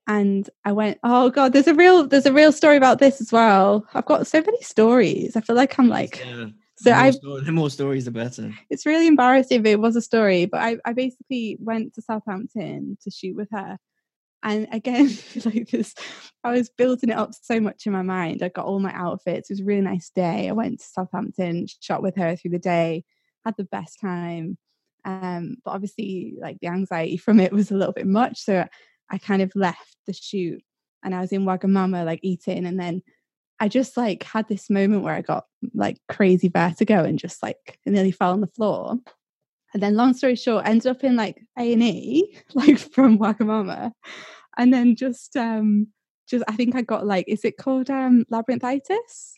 and I went, oh god, there's a real there's a real story about this as well. I've got so many stories. I feel like I'm like yeah. So the I story, the more stories the better. It's really embarrassing, but it was a story. But I, I basically went to Southampton to shoot with her. And again, *laughs* like this, I was building it up so much in my mind. I got all my outfits. It was a really nice day. I went to Southampton, shot with her through the day, had the best time. Um, but obviously, like the anxiety from it was a little bit much. So I kind of left the shoot and I was in Wagamama, like eating. And then I just like had this moment where I got like crazy vertigo and just like nearly fell on the floor. And then long story short, ended up in like A and E, *laughs* like from Wagamama. And then just um just I think I got like, is it called um labyrinthitis?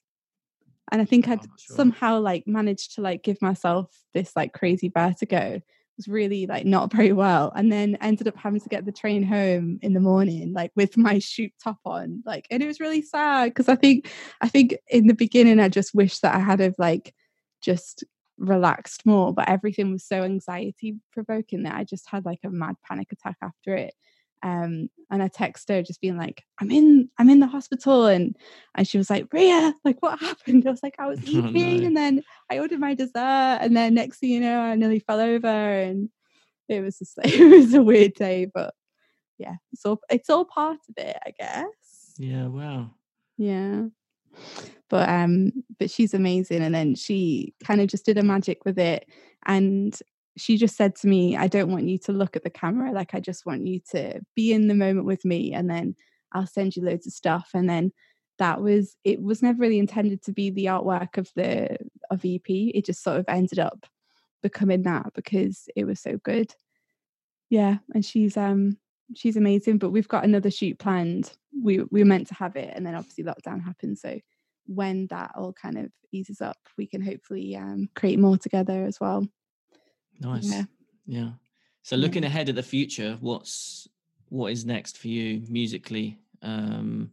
And I think I'd sure. somehow like managed to like give myself this like crazy vertigo It was really like not very well and then ended up having to get the train home in the morning like with *laughs* my shoot top on like and it was really sad because i think i think in the beginning i just wish that i had of like just relaxed more but everything was so anxiety provoking that i just had like a mad panic attack after it um, and I texted her just being like, I'm in, I'm in the hospital. And, and she was like, Ria, like what *laughs* happened? I was like, I was *laughs* eating oh, no. and then I ordered my dessert. And then next thing you know, I nearly fell over and it was just *laughs* like, it was a weird day, but yeah, it's all, it's all part of it, I guess. Yeah. Wow. Yeah. But, um, but she's amazing. And then she kind of just did a magic with it. And she just said to me, I don't want you to look at the camera. Like, I just want you to be in the moment with me. And then I'll send you loads of stuff. And then that was, it was never really intended to be the artwork of the, of EP. It just sort of ended up becoming that because it was so good. Yeah. And she's, um, she's amazing, but we've got another shoot planned. We, we were meant to have it. And then obviously lockdown happened. So when that all kind of eases up, we can hopefully um, create more together as well. Nice. Yeah. yeah. So looking yeah. ahead at the future, what's what is next for you musically? Um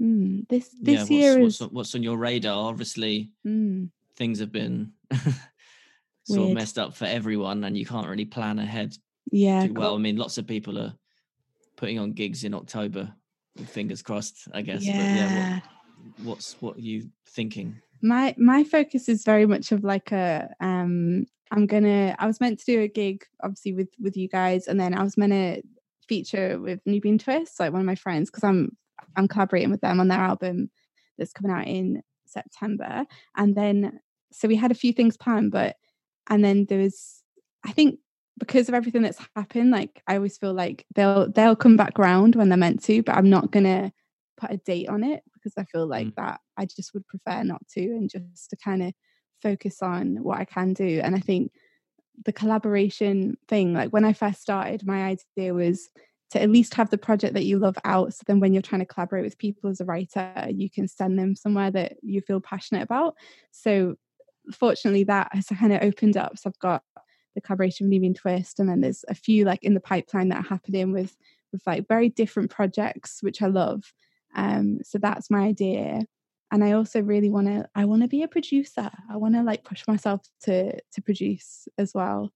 mm, this this yeah, year what's, is what's on your radar? Obviously, mm. things have been *laughs* sort Weird. of messed up for everyone, and you can't really plan ahead. Yeah. well, I mean, lots of people are putting on gigs in October. Fingers crossed, I guess. Yeah. But yeah, what, what's what are you thinking? My my focus is very much of like a um I'm gonna. I was meant to do a gig, obviously with with you guys, and then I was meant to feature with Nubiyan Twist, like one of my friends, because I'm I'm collaborating with them on their album that's coming out in September. And then so we had a few things planned, but and then there was I think because of everything that's happened, like I always feel like they'll they'll come back round when they're meant to, but I'm not gonna put a date on it because I feel like mm. that I just would prefer not to and just to kind of focus on what I can do. And I think the collaboration thing, like when I first started, my idea was to at least have the project that you love out. So then when you're trying to collaborate with people as a writer, you can send them somewhere that you feel passionate about. So fortunately that has kind of opened up. So I've got the collaboration with Twist, and then there's a few like in the pipeline that are happening with with like very different projects, which I love. Um, so that's my idea and i also really want to i want to be a producer i want to like push myself to to produce as well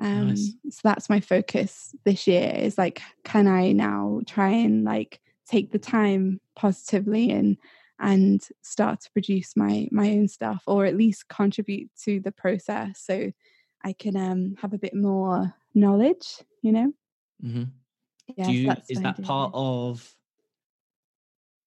um nice. so that's my focus this year is like can i now try and like take the time positively and and start to produce my my own stuff or at least contribute to the process so i can um have a bit more knowledge you know mm-hmm. yeah, you, is that part of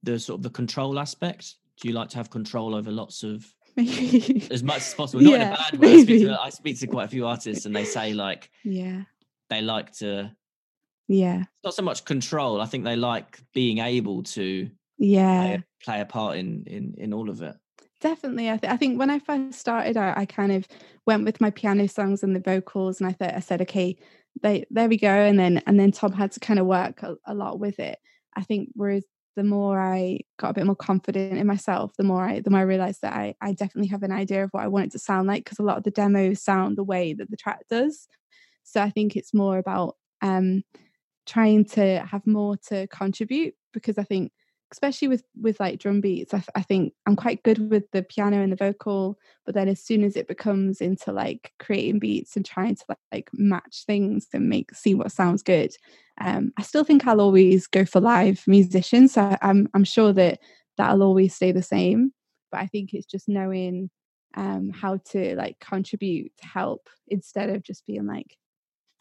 the sort of the control aspect do you like to have control over lots of *laughs* as much as possible? Not yeah, in a bad way. I speak, to, *laughs* I speak, to, quite a few artists, and they say like, yeah, they like to, yeah, not so much control. I think they like being able to, yeah, play, play a part in in in all of it. Definitely, I, th- I think when I first started, I, I kind of went with my piano songs and the vocals, and I thought I said, okay, they there we go, and then and then Tom had to kind of work a, a lot with it. I think whereas the more I got a bit more confident in myself, the more I the more I realized that I, I definitely have an idea of what I want it to sound like because a lot of the demos sound the way that the track does. So I think it's more about um trying to have more to contribute because I think especially with with like drum beats I, I, think i'm quite good with the piano and the vocal but then as soon as it becomes into like creating beats and trying to like match things and make see what sounds good um i still think i'll always go for live musicians so i'm i'm sure that that'll always stay the same but i think it's just knowing um how to like contribute to help instead of just being like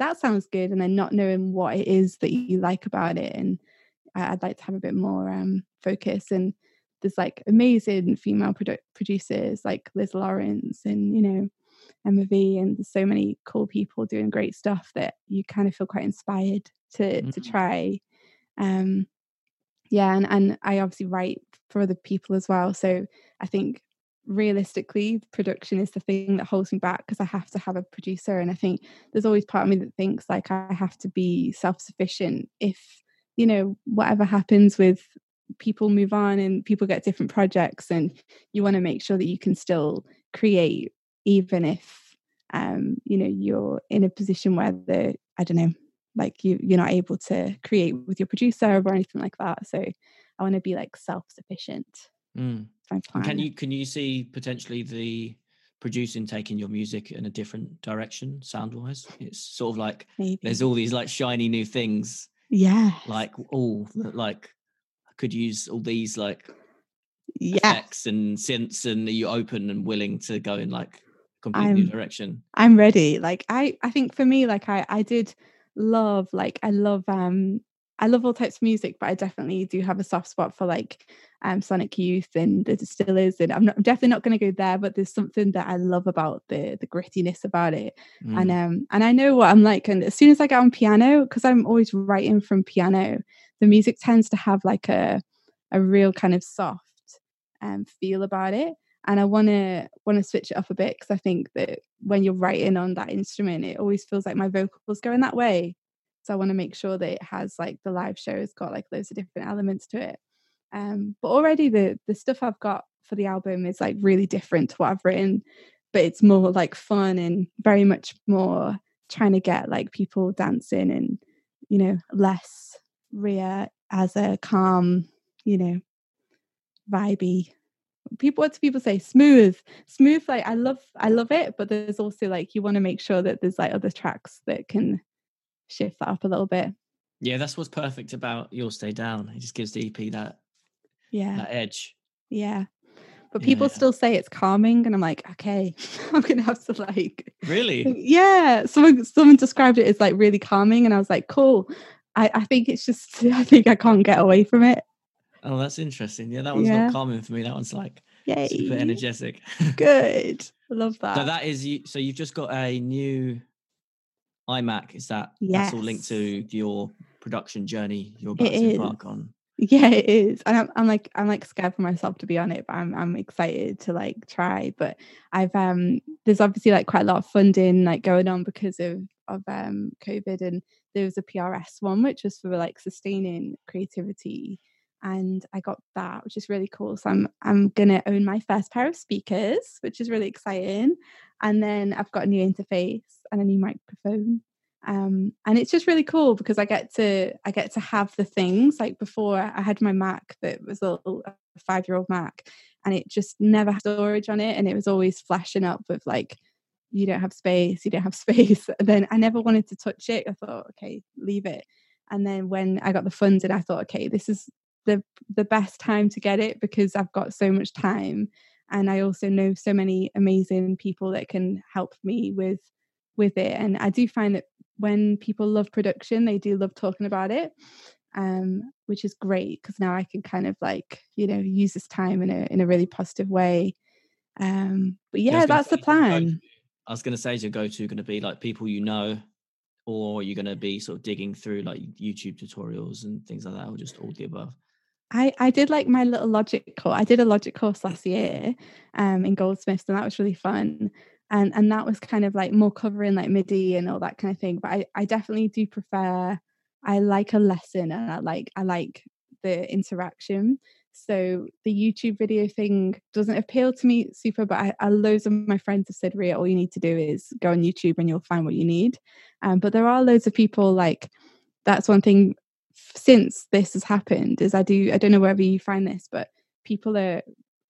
that sounds good and then not knowing what it is that you like about it and I'd like to have a bit more um, focus. And there's like amazing female produ- producers like Liz Lawrence and you know Emma V, and there's so many cool people doing great stuff that you kind of feel quite inspired to mm-hmm. to try. Um, yeah, and and I obviously write for other people as well, so I think realistically production is the thing that holds me back because I have to have a producer and I think there's always part of me that thinks like I have to be self-sufficient if you know whatever happens with people move on and people get different projects and you want to make sure that you can still create even if um you know you're in a position where the i don't know like you you're not able to create with your producer or anything like that so i want to be like self-sufficient mm. can you can you see potentially the producing taking your music in a different direction sound wise it's sort of like Maybe. there's all these like shiny new things yeah. Like all like I could use all these like yes. effects and synths and are you open and willing to go in like completely new direction? I'm ready. Like I I think for me, like I I did love like I love um I love all types of music, but I definitely do have a soft spot for like um, Sonic Youth and the Distillers, and I'm, not, I'm definitely not going to go there. But there's something that I love about the the grittiness about it, mm. and um and I know what I'm like. And as soon as I get on piano, because I'm always writing from piano, the music tends to have like a a real kind of soft um feel about it. And I want to want to switch it up a bit because I think that when you're writing on that instrument, it always feels like my vocals going that way so I want to make sure that it has like the live show has got like loads of different elements to it. Um, but already the the stuff I've got for the album is like really different to what I've written, but it's more like fun and very much more trying to get like people dancing and you know less Ria as a calm, you know, vibey people what do people say smooth smooth like i love i love it but there's also like you want to make sure that there's like other tracks that can shift that up a little bit. Yeah, that's what's perfect about You'll Stay Down. It just gives the EP that yeah that edge. Yeah. But people yeah. still say it's calming, and I'm like, okay, *laughs* I'm gonna have to like really, *laughs* yeah. Someone someone described it as like really calming, and I was like, cool. I I think it's just *laughs* I think I can't get away from it. Oh, that's interesting. Yeah, that one's yeah. not calming for me. That one's like Yay. super energetic. Good, love that. So that is you. So you've just got a new iMac. Is that yes. that's all linked to your production journey you're about it to embark on? Yeah, it is. And I'm, I'm like I'm like scared for myself to be on it, but I'm I'm excited to like try. But I've um there's obviously like quite a lot of funding like going on because of of um COVID and there was a PRS one which was for like sustaining creativity and I got that, which is really cool. So I'm I'm gonna own my first pair of speakers, which is really exciting. And then I've got a new interface and a new microphone. Um, and it's just really cool because I get to I get to have the things. Like before I had my Mac that was a, a five year old Mac and it just never had storage on it and it was always flashing up with like you don't have space you don't have *laughs* space. And then I never wanted to touch it. I thought okay leave it. And then when I got the funding I thought okay this is the the best time to get it because I've got so much time and I also know so many amazing people that can help me with with it and I do find that when people love production they do love talking about it um which is great because now I can kind of like you know use this time in a in a really positive way um but yeah, that's the plan. I was going to say is your go-to going to be like people you know or you're going to be sort of digging through like YouTube tutorials and things like that or just all the above I, I did like my little logic course. I did a logic course last year um, in Goldsmiths, and that was really fun. And and that was kind of like more covering like MIDI and all that kind of thing. But I, I definitely do prefer. I like a lesson, and I like I like the interaction. So the YouTube video thing doesn't appeal to me super, but I, I loads of my friends have said, Ria, all you need to do is go on YouTube and you'll find what you need. Um, but there are loads of people like that's one thing since this has happened is I do I don't know whether you find this, but people are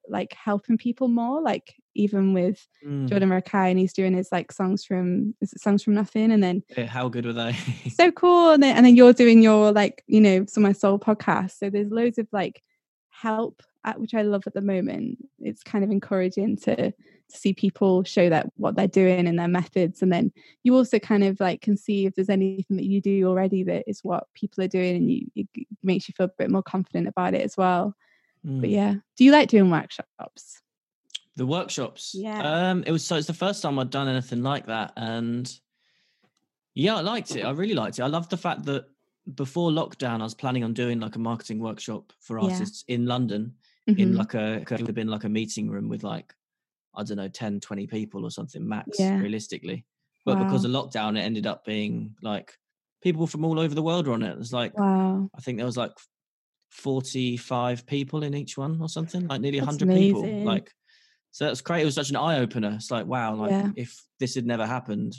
like helping people more. Like even with mm. Jordan Rakei and he's doing his like songs from is it songs from nothing and then yeah, how good were they? so *laughs* cool. And then and then you're doing your like, you know, some my soul podcast. So there's loads of like help at which I love at the moment. It's kind of encouraging to see people show that what they're doing and their methods and then you also kind of like can see if there's anything that you do already that is what people are doing and you it makes you feel a bit more confident about it as well. Mm. but yeah. Do you like doing workshops? The workshops? Yeah. Um it was so it's the first time i'd done anything like that and yeah i liked it. I really liked it. I loved the fact that before lockdown i was planning on doing like a marketing workshop for artists yeah. in london mm-hmm. in like a it would have been like a meeting room with like I don't know, 10, 20 people or something max, yeah. realistically. But wow. because of lockdown, it ended up being like people from all over the world were on it. It's like, wow. I think there was like 45 people in each one or something, like nearly that's 100 amazing. people. Like, so that's great. It was such an eye opener. It's like, wow, like yeah. if this had never happened,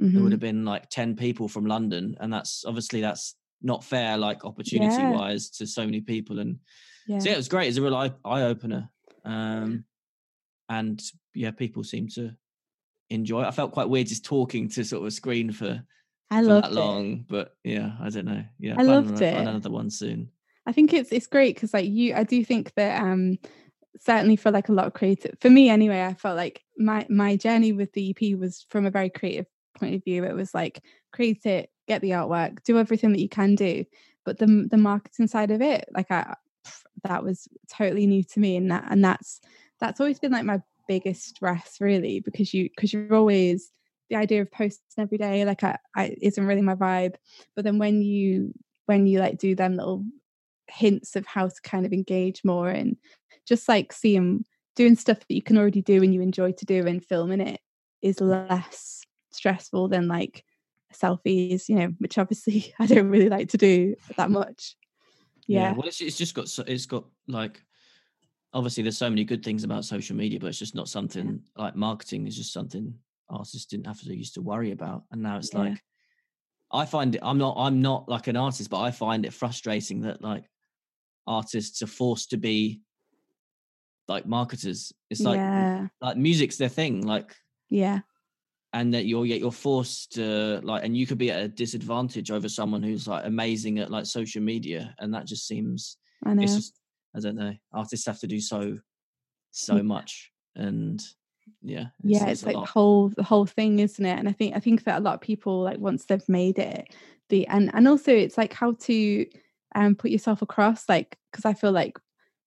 mm-hmm. there would have been like 10 people from London. And that's obviously that's not fair, like opportunity yeah. wise to so many people. And yeah. so yeah, it was great. It's a real eye, eye opener. Um, and yeah, people seem to enjoy it. I felt quite weird just talking to sort of a screen for, I for that long, it. but yeah, I don't know. Yeah, I loved it. Another one soon. I think it's it's great because like you, I do think that um certainly for like a lot of creative for me anyway. I felt like my my journey with the EP was from a very creative point of view. It was like create it, get the artwork, do everything that you can do, but the the marketing side of it, like I that was totally new to me, and that and that's that's always been like my biggest stress really because you because you're always the idea of posting every day like I, I isn't really my vibe. But then when you when you like do them little hints of how to kind of engage more and just like seeing doing stuff that you can already do and you enjoy to do and filming it is less stressful than like selfies you know which obviously *laughs* i don't really like to do that much. Yeah, yeah. well it's, it's just got it's got like obviously there's so many good things about social media, but it's just not something like marketing is just something artists didn't have to used to worry about. And now it's yeah. like I find it I'm not I'm not like an artist, but I find it frustrating that like artists are forced to be like marketers. It's like yeah. like music's their thing. Like yeah. And that you're yet you're forced to like and you could be at a disadvantage over someone who's like amazing at like social media. And that just seems I know. it's just I don't know. Artists have to do so so much, and yeah, it's, yeah, it's, it's like the whole the whole thing, isn't it? And I think I think that a lot of people like once they've made it, the and and also it's like how to um put yourself across, like because I feel like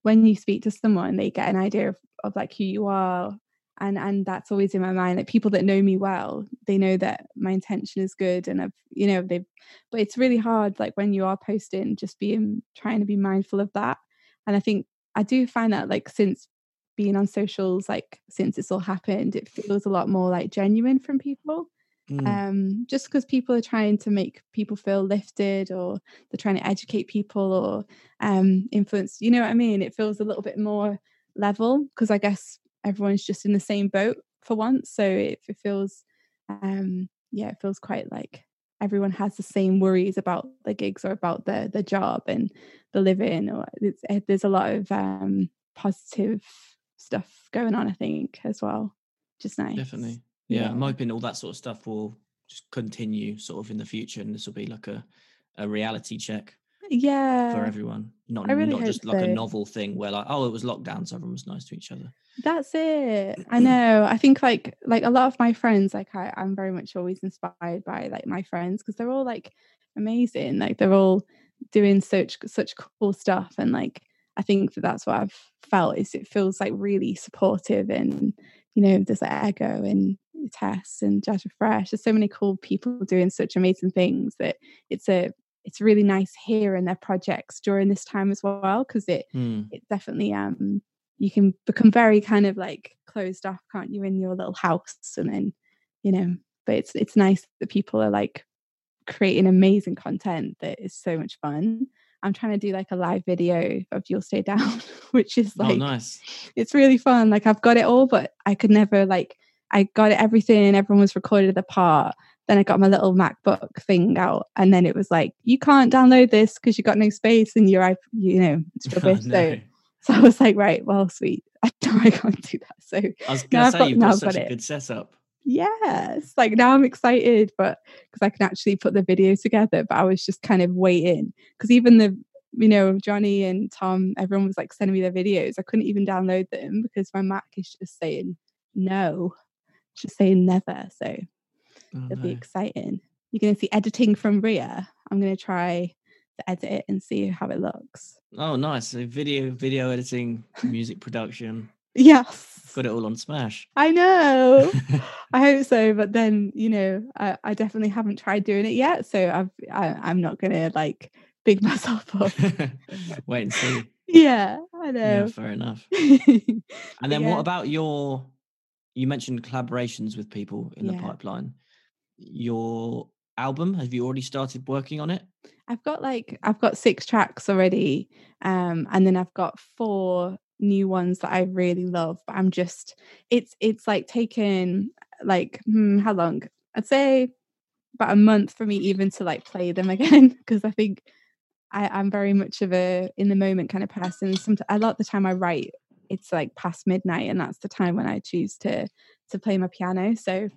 when you speak to someone, they get an idea of of like who you are and and that's always in my mind like people that know me well they know that my intention is good and i've you know they've but it's really hard like when you are posting just being trying to be mindful of that and I think I do find that like since being on socials, like since it's all happened, it feels a lot more like genuine from people. Mm. Um, just because people are trying to make people feel lifted or they're trying to educate people or um, influence, you know what I mean? It feels a little bit more level because I guess everyone's just in the same boat for once. So it, it feels, um, yeah, it feels quite like everyone has the same worries about the gigs or about the the job and the living or eh, there's a lot of um positive stuff going on i think as well just nice. Definitely. Yeah, yeah, i'm hoping all that sort of stuff will just continue sort of in the future and this will be like a a reality check yeah. for everyone. Not really not just like so. a novel thing where like oh it was lockdown so everyone was nice to each other that's it i *clears throat* know i think like like a lot of my friends like I, i'm very much always inspired by like my friends because they're all like amazing like they're all doing such such cool stuff and like i think that that's what i've felt is it feels like really supportive and you know there's like ego and Tess and Jazz Fresh. There's so many cool people doing such amazing things that it's a it's really nice hearing their projects during this time as well because it mm. it definitely um you can become very kind of like closed off can't you in your little house and then you know but it's it's nice that people are like creating amazing content that is so much fun i'm trying to do like a live video of you'll stay down *laughs* which is oh, like oh, nice it's really fun like i've got it all but i could never like i got it everything everyone was recorded at the part then I got my little MacBook thing out, and then it was like, you can't download this because you got no space and your you know *laughs* it's rubbish. Oh, no. so I was like, right, well, sweet. *laughs* I know I can't do that. So I was now gonna I've say got- you've got such got a it. good setup. yes, like now I'm excited, but because I can actually put the video together. But I was just kind of waiting because even the you know Johnny and Tom, everyone was like sending me their videos. I couldn't even download them because my Mac is just saying no, just saying never. So Oh, it'll be exciting. You're going to see editing from Ria. I'm going to try to edit it and see how it looks. oh nice. So video, video editing, music production. *laughs* Yes, Got it all on Smash. I know. *laughs* I hope so, but then you know, I, I definitely haven't tried doing it yet, so I've I, I'm not gonna like big *laughs* myself up. Wait and see. yeah, I Yeah, know. fair enough. and And then what about your? You mentioned collaborations with people in the pipeline. Your album, have you already started working on it? I've got like I've got six tracks already, um, and then I've got four new ones that I really love. But I'm just it's it's like taken like hmm, how long? I'd say about a month for me even to like play them *laughs* again because I think I, I'm very much of a in the moment kind of person. Some a lot of the time I write, it's like past midnight, and that's the time when I choose to to play my piano. So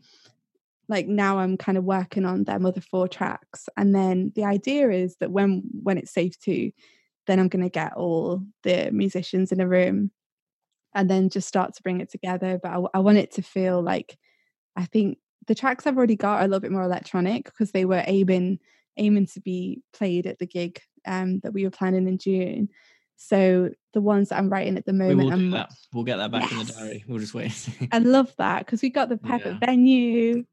like now I'm kind of working on them other four tracks, and then the idea is that when when it's safe to, then I'm going to get all the musicians in a room, and then just start to bring it together. But I want it to feel like I think the tracks I've already got are a little bit more electronic because they were aiming aiming to be played at the gig um, that we were planning in June. So the ones that I'm writing at the moment. We will do that. We'll get that back in the diary. We'll just wait. I love that because we got the perfect venue.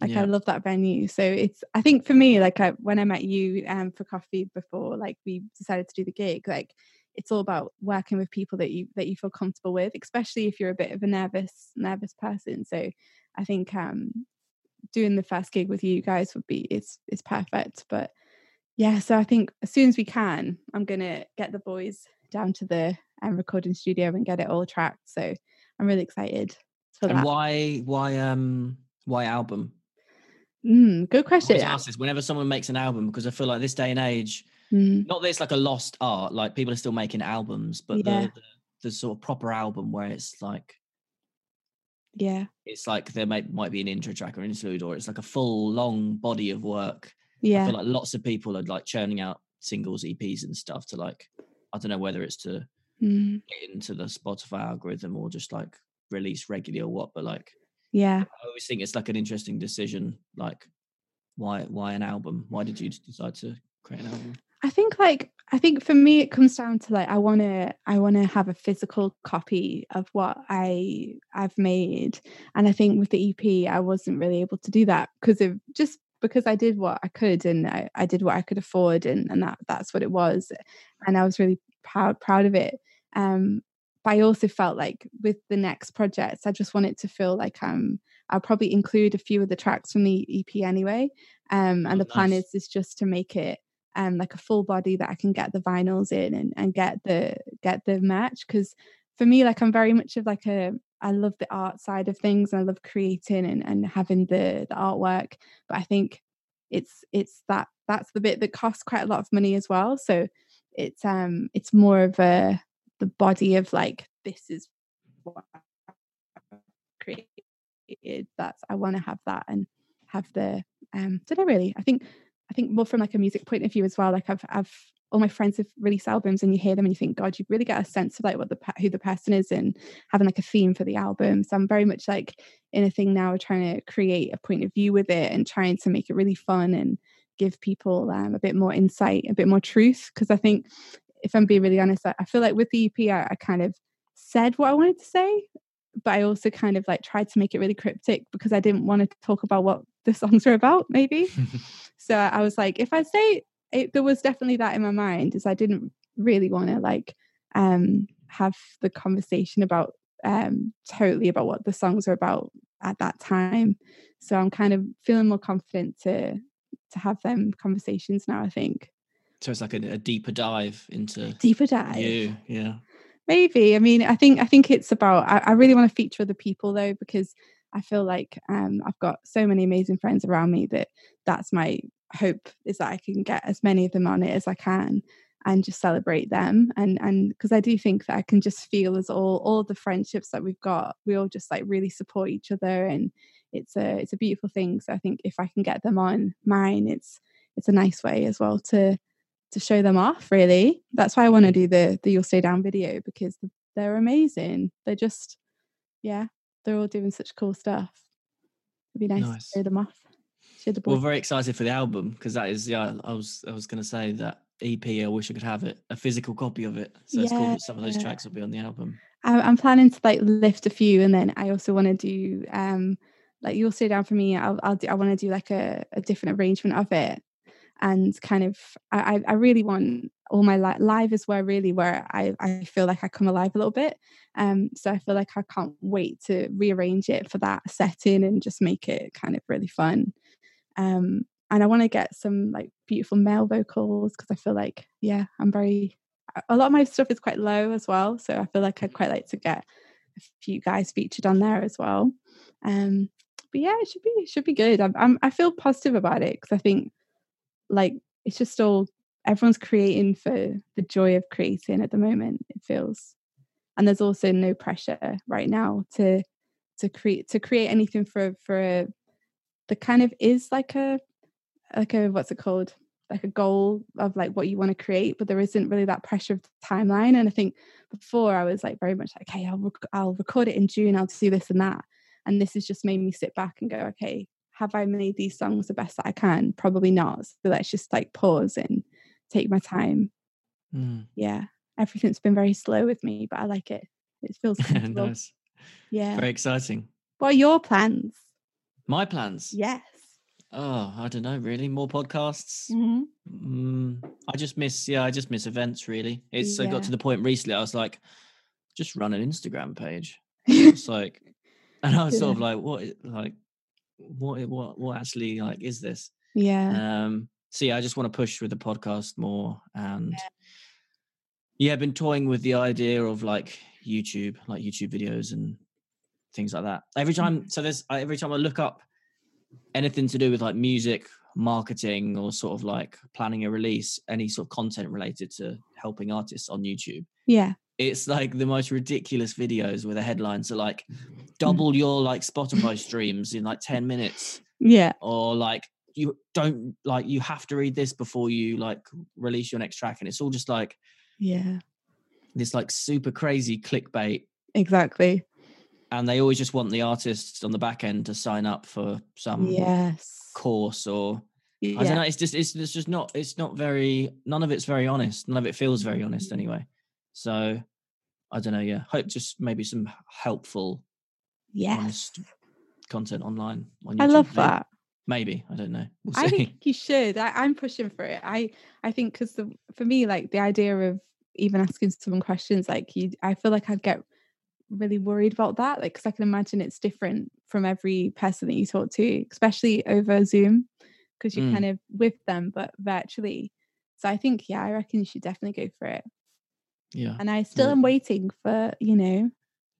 Like Yeah. I love that venue. So it's I think for me, like I, when I met you um, for coffee before, like we decided to do the gig, like it's all about working with people that you that you feel comfortable with, especially if you're a bit of a nervous nervous person. So I think um doing the first gig with you guys would be it's it's perfect. But yeah, so I think as soon as we can, I'm gonna get the boys down to the um, recording studio and get it all tracked. So I'm really excited for and that. why, why, um, why album? Mm, good I question. always ask this whenever someone makes an album because I feel like this day and age, Mm, not that it's like a lost art, like people are still making albums, but Yeah. the, the the sort of proper album where it's like yeah, it's like there might might be an intro track or an interlude, or it's like a full long body of work. yeah I feel like lots of people are like churning out singles, EPs, and stuff to like I don't know whether it's to mm, get into the Spotify algorithm or just like release regularly or what. But like yeah. I always think it's like an interesting decision. Like why why an album? Why did you decide to create an album? I think like I think for me it comes down to like I want to I want to have a physical copy of what I I've made and I think with the EP I wasn't really able to do that because of just because I did what I could and I, I did what I could afford and and that that's what it was and I was really proud proud of it um but I also felt like with the next projects I just wanted to feel like um I'll probably include a few of the tracks from the EP anyway um and Oh, the plan is is just to make it um like a full body that I can get the vinyls in and, and get the get the merch because for me like I'm very much of like a I love the art side of things and I love creating and, and having the the artwork but I think it's it's that that's the bit that costs quite a lot of money as well so it's um it's more of a the body of like this is what I've created that's I want to have that and have the um don't really I think I think more from like a music point of view as well. Like I've I've all my friends have released albums and you hear them and you think, God, you really get a sense of like what the who the person is and having like a theme for the album. So I'm very much like in a thing now, trying to create a point of view with it and trying to make it really fun and give people um, a bit more insight, a bit more truth. Because I think if I'm being really honest, I, I feel like with the EP, I, I kind of said what I wanted to say, but I also kind of like tried to make it really cryptic because I didn't want to talk about what the songs are about, maybe. *laughs* so I was like, if I say it, there was definitely that in my mind, is I didn't really want to like um have the conversation about um totally about what the songs are about at that time. So I'm kind of feeling more confident to to have them conversations now. I think So it's like a, a deeper dive into deeper dive. you. Yeah. Maybe. I mean, I think I think it's about. I, I really want to feature other people though, because I feel like um, I've got so many amazing friends around me that that's my hope is that I can get as many of them on it as I can and just celebrate them and and because I do think that I can just feel as all all the friendships that we've got we all just like really support each other and it's a it's a beautiful thing. So I think if I can get them on mine it's it's a nice way as well to to show them off really. That's why I want to do the the you'll stay down video because they're amazing. They're just yeah they're all doing such cool stuff. It'd be nice, nice. to show them off the well very excited for the album because that is yeah I was I was going to say that EP. I wish I could have it, a physical copy of it. So yeah. it's cool that some of those tracks will be on the album. I'm planning to like lift a few, and then I also want to do um like you'll stay down for me. I'll, I'll do, I want to do like a, a different arrangement of it, and kind of I I really want all my li- live is where really where I I feel like I come alive a little bit. Um, so I feel like I can't wait to rearrange it for that setting and just make it kind of really fun. Um, and I want to get some like beautiful male vocals because I feel like yeah I'm very a lot of my stuff is quite low as well so I feel like I'd quite like to get a few guys featured on there as well. Um but yeah it should be it should be good. I'm, I'm I feel positive about it because I think like it's just all everyone's creating for the joy of creating at the moment it feels. And there's also no pressure right now to to create to create anything for for a the kind of is like a like a what's it called? Like a goal of like what you want to create but there isn't really that pressure of the timeline and i think before i was like very much like okay i'll, rec- I'll record it in june i'll do this and that and this has just made me sit back and go okay have i made these songs the best that i can? Probably not so let's just like pause and take my time. Mm. yeah everything's been very slow with me but i like it. It feels *laughs* nice. Yeah. Very exciting. What are your plans my plans yes Oh, I don't know, really. More podcasts. Mm-hmm. Mm, I just miss, yeah, I just miss events. Really, it's yeah. I got to the point recently. I was like, just run an Instagram page. *laughs* it's like, and I was yeah. sort of like, what, like, what, what, what actually like is this? Yeah. Um. So yeah, I just want to push with the podcast more, and yeah. yeah, I've been toying with the idea of like YouTube, like YouTube videos and things like that. Every time, mm. so there's every time I look up anything to do with like music marketing or sort of like planning a release any sort of content related to helping artists on youtube yeah. it's like the most ridiculous videos where the headlines are like double your like spotify streams in like 10 minutes. Yeah. Or like you don't like you have to read this before you like release your next track. And it's all just like yeah. this like super crazy clickbait exactly and they always just want the artists on the back end to sign up for some yes course or yeah. I don't know. It's just it's, it's just not it's not very none of it's very honest. None of it feels very honest anyway. So I don't know. Yeah, hope just maybe some helpful, yes, content online. On YouTube. I love that. Maybe I don't know. We'll I think you should. I, am pushing for it. I I think because for me, like the idea of even asking someone questions, like you, I feel like I'd get really worried about that like because i can imagine it's different from every person that you talk to especially over zoom because you're mm. kind of with them but virtually so i think yeah i reckon you should definitely go for it yeah and i still yeah. am waiting for you know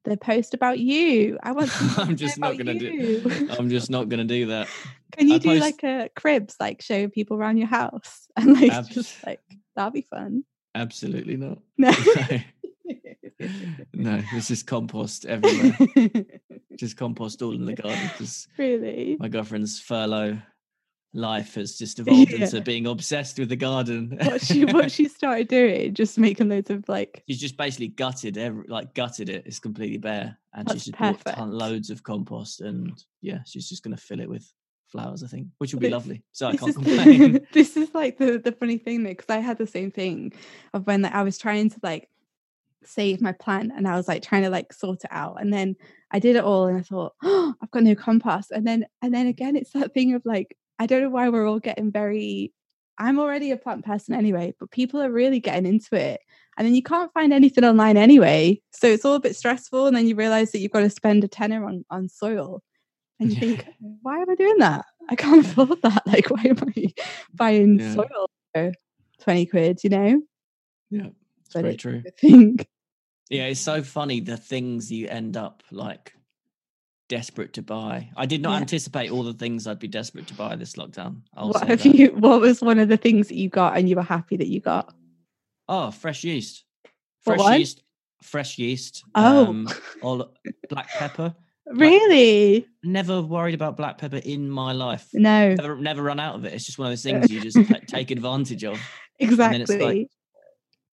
the post about you i want *laughs* i'm just not gonna you. do i'm just not gonna do that *laughs* can you I do post... like a cribs like show people around your house *laughs* and like Abs- just like that'd be fun absolutely not no. *laughs* no, this is compost everywhere. *laughs* just compost all in the garden really my girlfriend's furlough life has just *laughs* evolved yeah. into being obsessed with the garden. what she what she started doing, just making loads of like she's just basically gutted every like gutted it. It's completely bare, and she's just perfect. bought loads of compost, and yeah, she's just gonna fill it with flowers. I think, which will be lovely. So I can't is, complain. this is like the the funny thing though, because I had the same thing of when like, I was trying to like save my plant and I was like trying to like sort it out. And then I did it all and I thought, oh, *gasps* I've got no compost. And then and then again it's that thing of like, I don't know why we're all getting very I'm already a plant person anyway, but people are really getting into it. And then you can't find anything online anyway. So it's all a bit stressful. And then you realize that you've got to spend a tenner on, on soil. And you think, *laughs* why am I doing that? I can't *laughs* afford that. Like, why am I buying yeah. soil for 20 quid, you know? Yeah. It's but very true. I think. Yeah, it's so funny the things you end up like desperate to buy. I did not Yeah. anticipate all the things I'd be desperate to buy this lockdown. I'll what have that. you? What was one of the things that you got and you were happy that you got? Oh, fresh yeast. What Fresh one? yeast. Fresh yeast. Oh. Um, all *laughs* black pepper. Really? Never worried about black pepper in my life. No, Never, never run out of it. It's just one of those *laughs* things you just ta- take advantage of. exactly. like,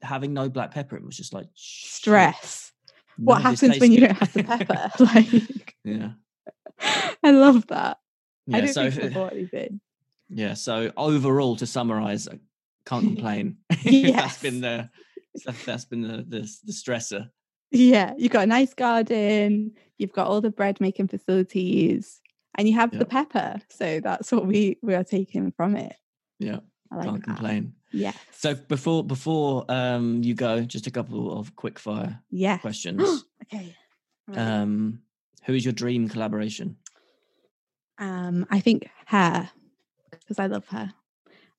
Having no black pepper, it was just like shit, Stress. What no, happens when you don't have the *laughs* pepper? *laughs* like, yeah. *laughs* I love that. I Yeah. don't So think I anything. yeah. So overall, to summarize, I can't complain. that's been the that, that's been the, the the stressor. Yeah, you've got a nice garden, you've got all the bread making facilities, and you have Yeah. the pepper. So that's what we we are taking from it. Yeah. I like can't that. complain. Yes. So before before um you go, just a couple of quick fire yes. questions. *gasps* okay. ready. um, who is your dream collaboration? um, I think her because I love her,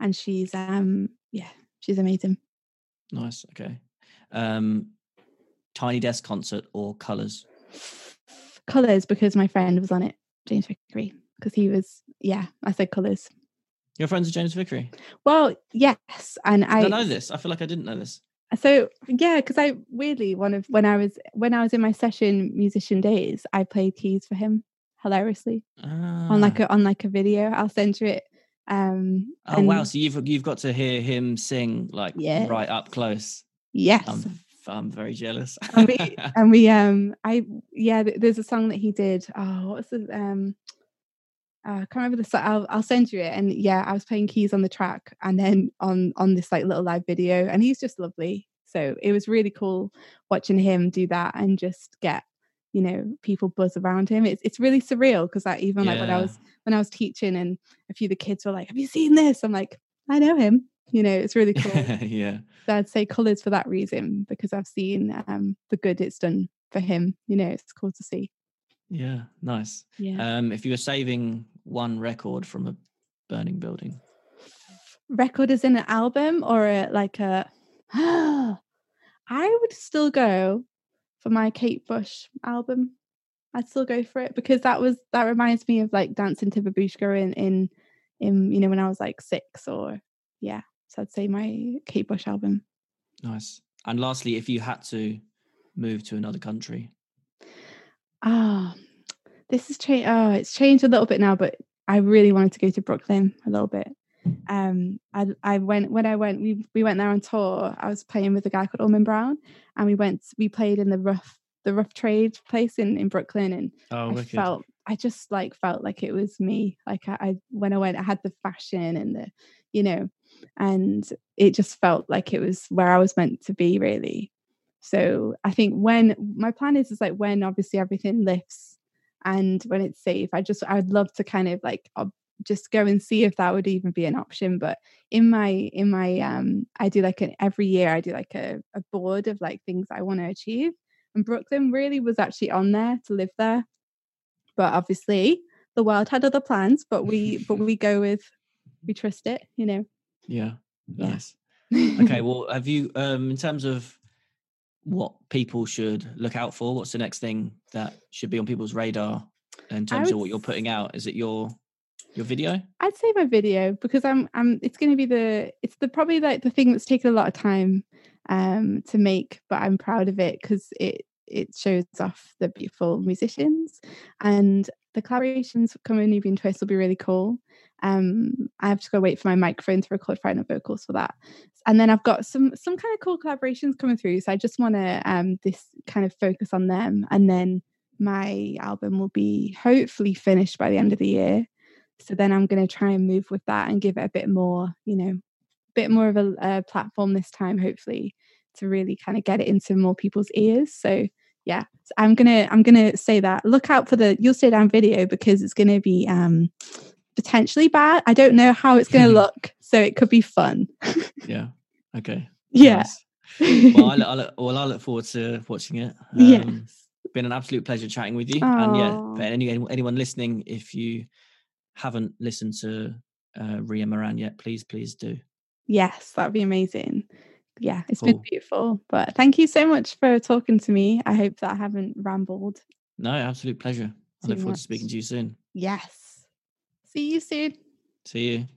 and she's um yeah she's amazing. Nice. Okay. Um, Tiny Desk concert or Colors? Colors because my friend was on it, James Vickery, because he was yeah I said colors. Your friends with James Vickery? Well, yes, and I I don't know this. I feel like I didn't know this. so yeah because i weirdly one of when i was when i was in my session musician days i played keys for him hilariously on like Ah. a on like a video i'll send you it um Oh wow! and So you've you've got to hear him sing like Yes. right up close. yes I'm I'm very jealous. and we *laughs* and we um i yeah there's a song that he did oh what's the um uh, I can't remember the song. I'll, I'll send you it. And yeah, I was playing keys on the track and then on on this like little live video, and he's just lovely. So it was really cool watching him do that and just get you know people buzz around him. It's it's really surreal because I even like when I was when I was teaching and a few of the kids were like, "Have you seen this?" I'm like, "I know him." You know, it's really cool. *laughs* yeah. So I'd say colours for that reason because I've seen um, the good it's done for him. You know, it's cool to see. Yeah. Nice. Yeah. Um, if you were saving one record from a burning building, Record is in an album or a, like a. *gasps* I would still go for my Kate Bush album. I'd still go for it because that was that reminds me of like dancing to Babooshka in in in you know when I was like six or yeah. So I'd say my Kate Bush album. nice. And lastly, if you had to move to another country, Ah, this has changed. Oh, it's changed a little bit now, but I really wanted to go to Brooklyn a little bit. Um, I I went when I went. We we went there on tour. I was playing with a guy called Ulman Brown, and we went. We played in the rough the rough trade place in in Brooklyn, and oh, I wicked. felt I just like felt like it was me. Like I, I when I went, I had the fashion and the, you know, and it just felt like it was where I was meant to be really. So I think when my plan is is like when obviously everything lifts and when it's safe, I just I'd love to kind of like ob- just go and see if that would even be an option. But in my in my um I do like an every year I do like a, a board of like things I want to achieve. And Brooklyn really was actually on there to live there but obviously the world had other plans but we but we go with we trust it you know yeah. Yeah. Nice. okay *laughs* well have you um in terms of what people should look out for what's the next thing that should be on people's radar in terms of what you're putting out is it your your video i'd say my video because i'm i'm it's going to be the it's the probably like the thing that's taken a lot of time um to make but i'm proud of it because it it shows off the beautiful musicians and the collaborations coming Nubiyan Twist will be really cool. Um, I have to go wait for my microphone to record final vocals for that, and then I've got some some kind of cool collaborations coming through. So I just want to um this kind of focus on them, and then my album will be hopefully finished by the end of the year. So then I'm going to try and move with that and give it a bit more, you know, a bit more of a, a platform this time, hopefully, to really kind of get it into more people's ears. So yeah, so I'm gonna I'm gonna say that. Look out for the You'll Stay Down video because it's gonna be um potentially bad. I don't know how it's gonna *laughs* look, so it could be fun. *laughs* yeah okay yeah. nice. well I look, I look well I look forward to watching it *laughs* um, yes. been an absolute pleasure chatting with you and yeah for any, anyone listening if you haven't listened to uh, Ria Moran yet please please do Yes, that'd be amazing. Yeah, it's Cool. been beautiful. But thank you so much for talking to me. I hope that I haven't rambled. no absolute pleasure I look forward to speaking to you soon. Yes. See you soon. See you.